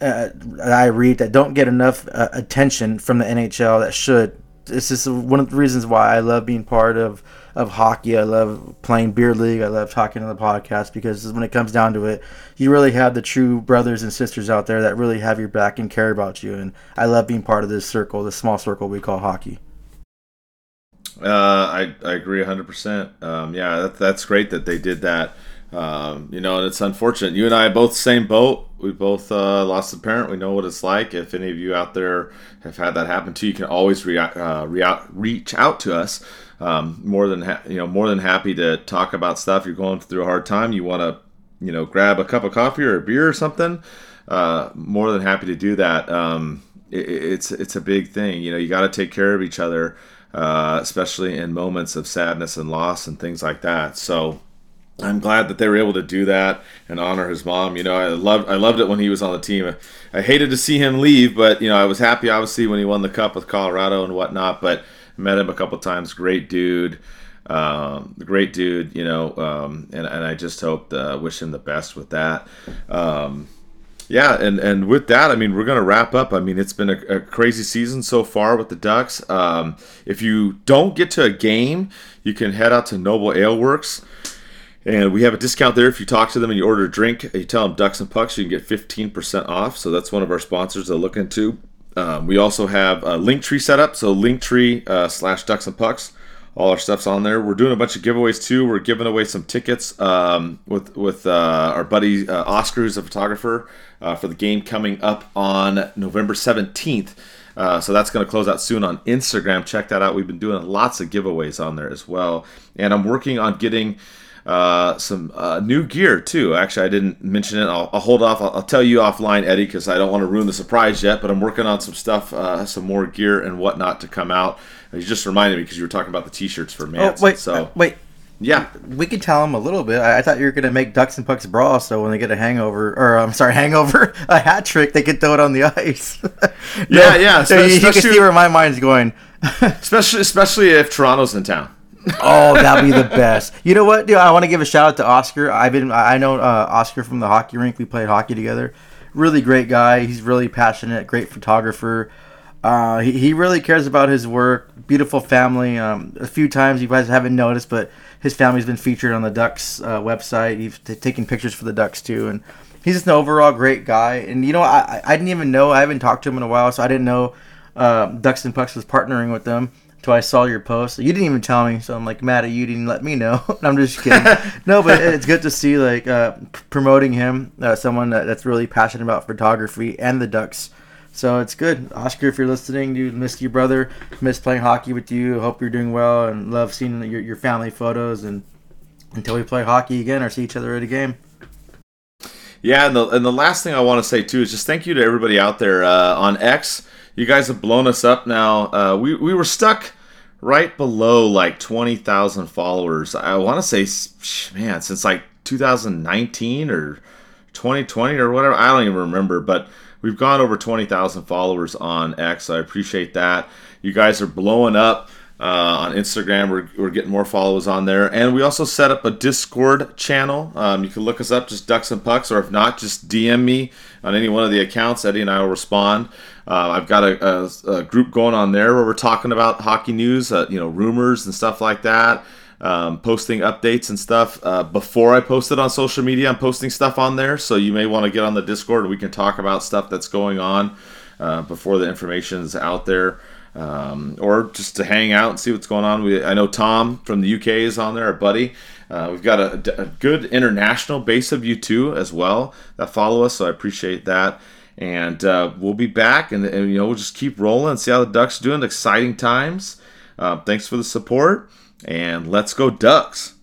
Uh, I read that don't get enough uh, attention from the NHL that should. This is one of the reasons why I love being part of of hockey. I love playing beer league. I love talking on the podcast because when it comes down to it, you really have the true brothers and sisters out there that really have your back and care about you. And I love being part of this circle, this small circle we call hockey. Uh, I, I agree 100%. Um, yeah, that, that's great that they did that. Um, you know, and it's unfortunate. You and I both same boat. We both uh, lost a parent. We know what it's like. If any of you out there have had that happen to you, you can always re- uh, re- reach out to us. Um, more than ha- you know, more than happy to talk about stuff. You're going through a hard time. You want to, you know, grab a cup of coffee or a beer or something. Uh, more than happy to do that. Um, it, it's it's a big thing. You know, you got to take care of each other uh, especially in moments of sadness and loss and things like that. So I'm glad that they were able to do that and honor his mom. You know, I loved I loved it when he was on the team. I hated to see him leave, but you know, I was happy obviously when he won the cup with Colorado and whatnot. But met him a couple times. Great dude. Um, great dude, you know, um, and, and I just hope, uh, wish him the best with that. Um, yeah, and and with that, I mean, we're gonna wrap up. I mean, it's been a, a crazy season so far with the Ducks. Um, if you don't get to a game, you can head out to Noble Ale Works. And we have a discount there if you talk to them and you order a drink. You tell them Ducks and Pucks, you can get 15% off. So that's one of our sponsors to look into. Um, we also have a Linktree set up. So Linktree uh, slash Ducks and Pucks all our stuff's on there. We're doing a bunch of giveaways too. We're giving away some tickets um, with with uh, our buddy uh, Oscar, who's a photographer, uh, for the game coming up on November seventeenth. Uh, so that's going to close out soon on Instagram. Check that out. We've been doing lots of giveaways on there as well, and I'm working on getting. Uh, some uh, new gear too. Actually, I didn't mention it. I'll, I'll hold off. I'll, I'll, tell you offline, Eddie, because I don't want to ruin the surprise yet. But I'm working on some stuff, uh, some more gear and whatnot to come out. You just reminded me because you were talking about the T-shirts for Manson. Oh wait, so uh, wait. Yeah, we could tell them a little bit. I, I, thought you were gonna make ducks and pucks brawl, so when they get a hangover, or I'm sorry, hangover, a hat trick, they could throw it on the ice. yeah, yeah. So you, you can see where my mind's going. especially, especially if Toronto's in town oh, that'd be the best. You know what, dude? I want to give a shout out to Oscar. I've been, I know uh, Oscar from the hockey rink. We played hockey together. Really great guy. He's really passionate. Great photographer. Uh, he, he really cares about his work. Beautiful family. Um, a few times you guys haven't noticed, but his family's been featured on the Ducks uh, website. He's t- taking pictures for the Ducks too, and he's just an overall great guy. And you know, I I didn't even know. I haven't talked to him in a while, so I didn't know uh, Ducks and Pucks was partnering with them until I saw your post. You didn't even tell me, so I'm like mad at you. Didn't let me know. I'm just kidding. no, but it's good to see like uh, promoting him, uh, someone that, that's really passionate about photography and the Ducks So it's good. Oscar, if you're listening, dude, miss you, brother. Miss playing hockey with you. Hope you're doing well and love seeing your, your family photos. And until we play hockey again or see each other at a game. Yeah, and the, and the last thing I want to say too is just thank you to everybody out there uh, on X. You guys have blown us up now. Uh, we, we were stuck right below like 20,000 followers. I want to say, man, since like 2019 or 2020 or whatever. I don't even remember, but we've gone over 20,000 followers on X. I appreciate that. You guys are blowing up. Uh, on Instagram, we're, we're getting more followers on there. And we also set up a Discord channel. Um, you can look us up, just Ducks and Pucks, or if not, just DM me on any one of the accounts. Eddie and I will respond. Uh, I've got a, a, a, group going on there where we're talking about hockey news, uh, you know, rumors and stuff like that. Um, posting updates and stuff. Uh, before I post it on social media, I'm posting stuff on there. So you may want to get on the Discord we can talk about stuff that's going on uh, before the information is out there um, or just to hang out and see what's going on. We, I know Tom from the UK is on there, a buddy. Uh, we've got a, a, good international base of you two as well that follow us, so I appreciate that. And uh, we'll be back, and, and, you know we'll just keep rolling and see how the Ducks are doing. Exciting times. Uh, thanks for the support, and let's go Ducks.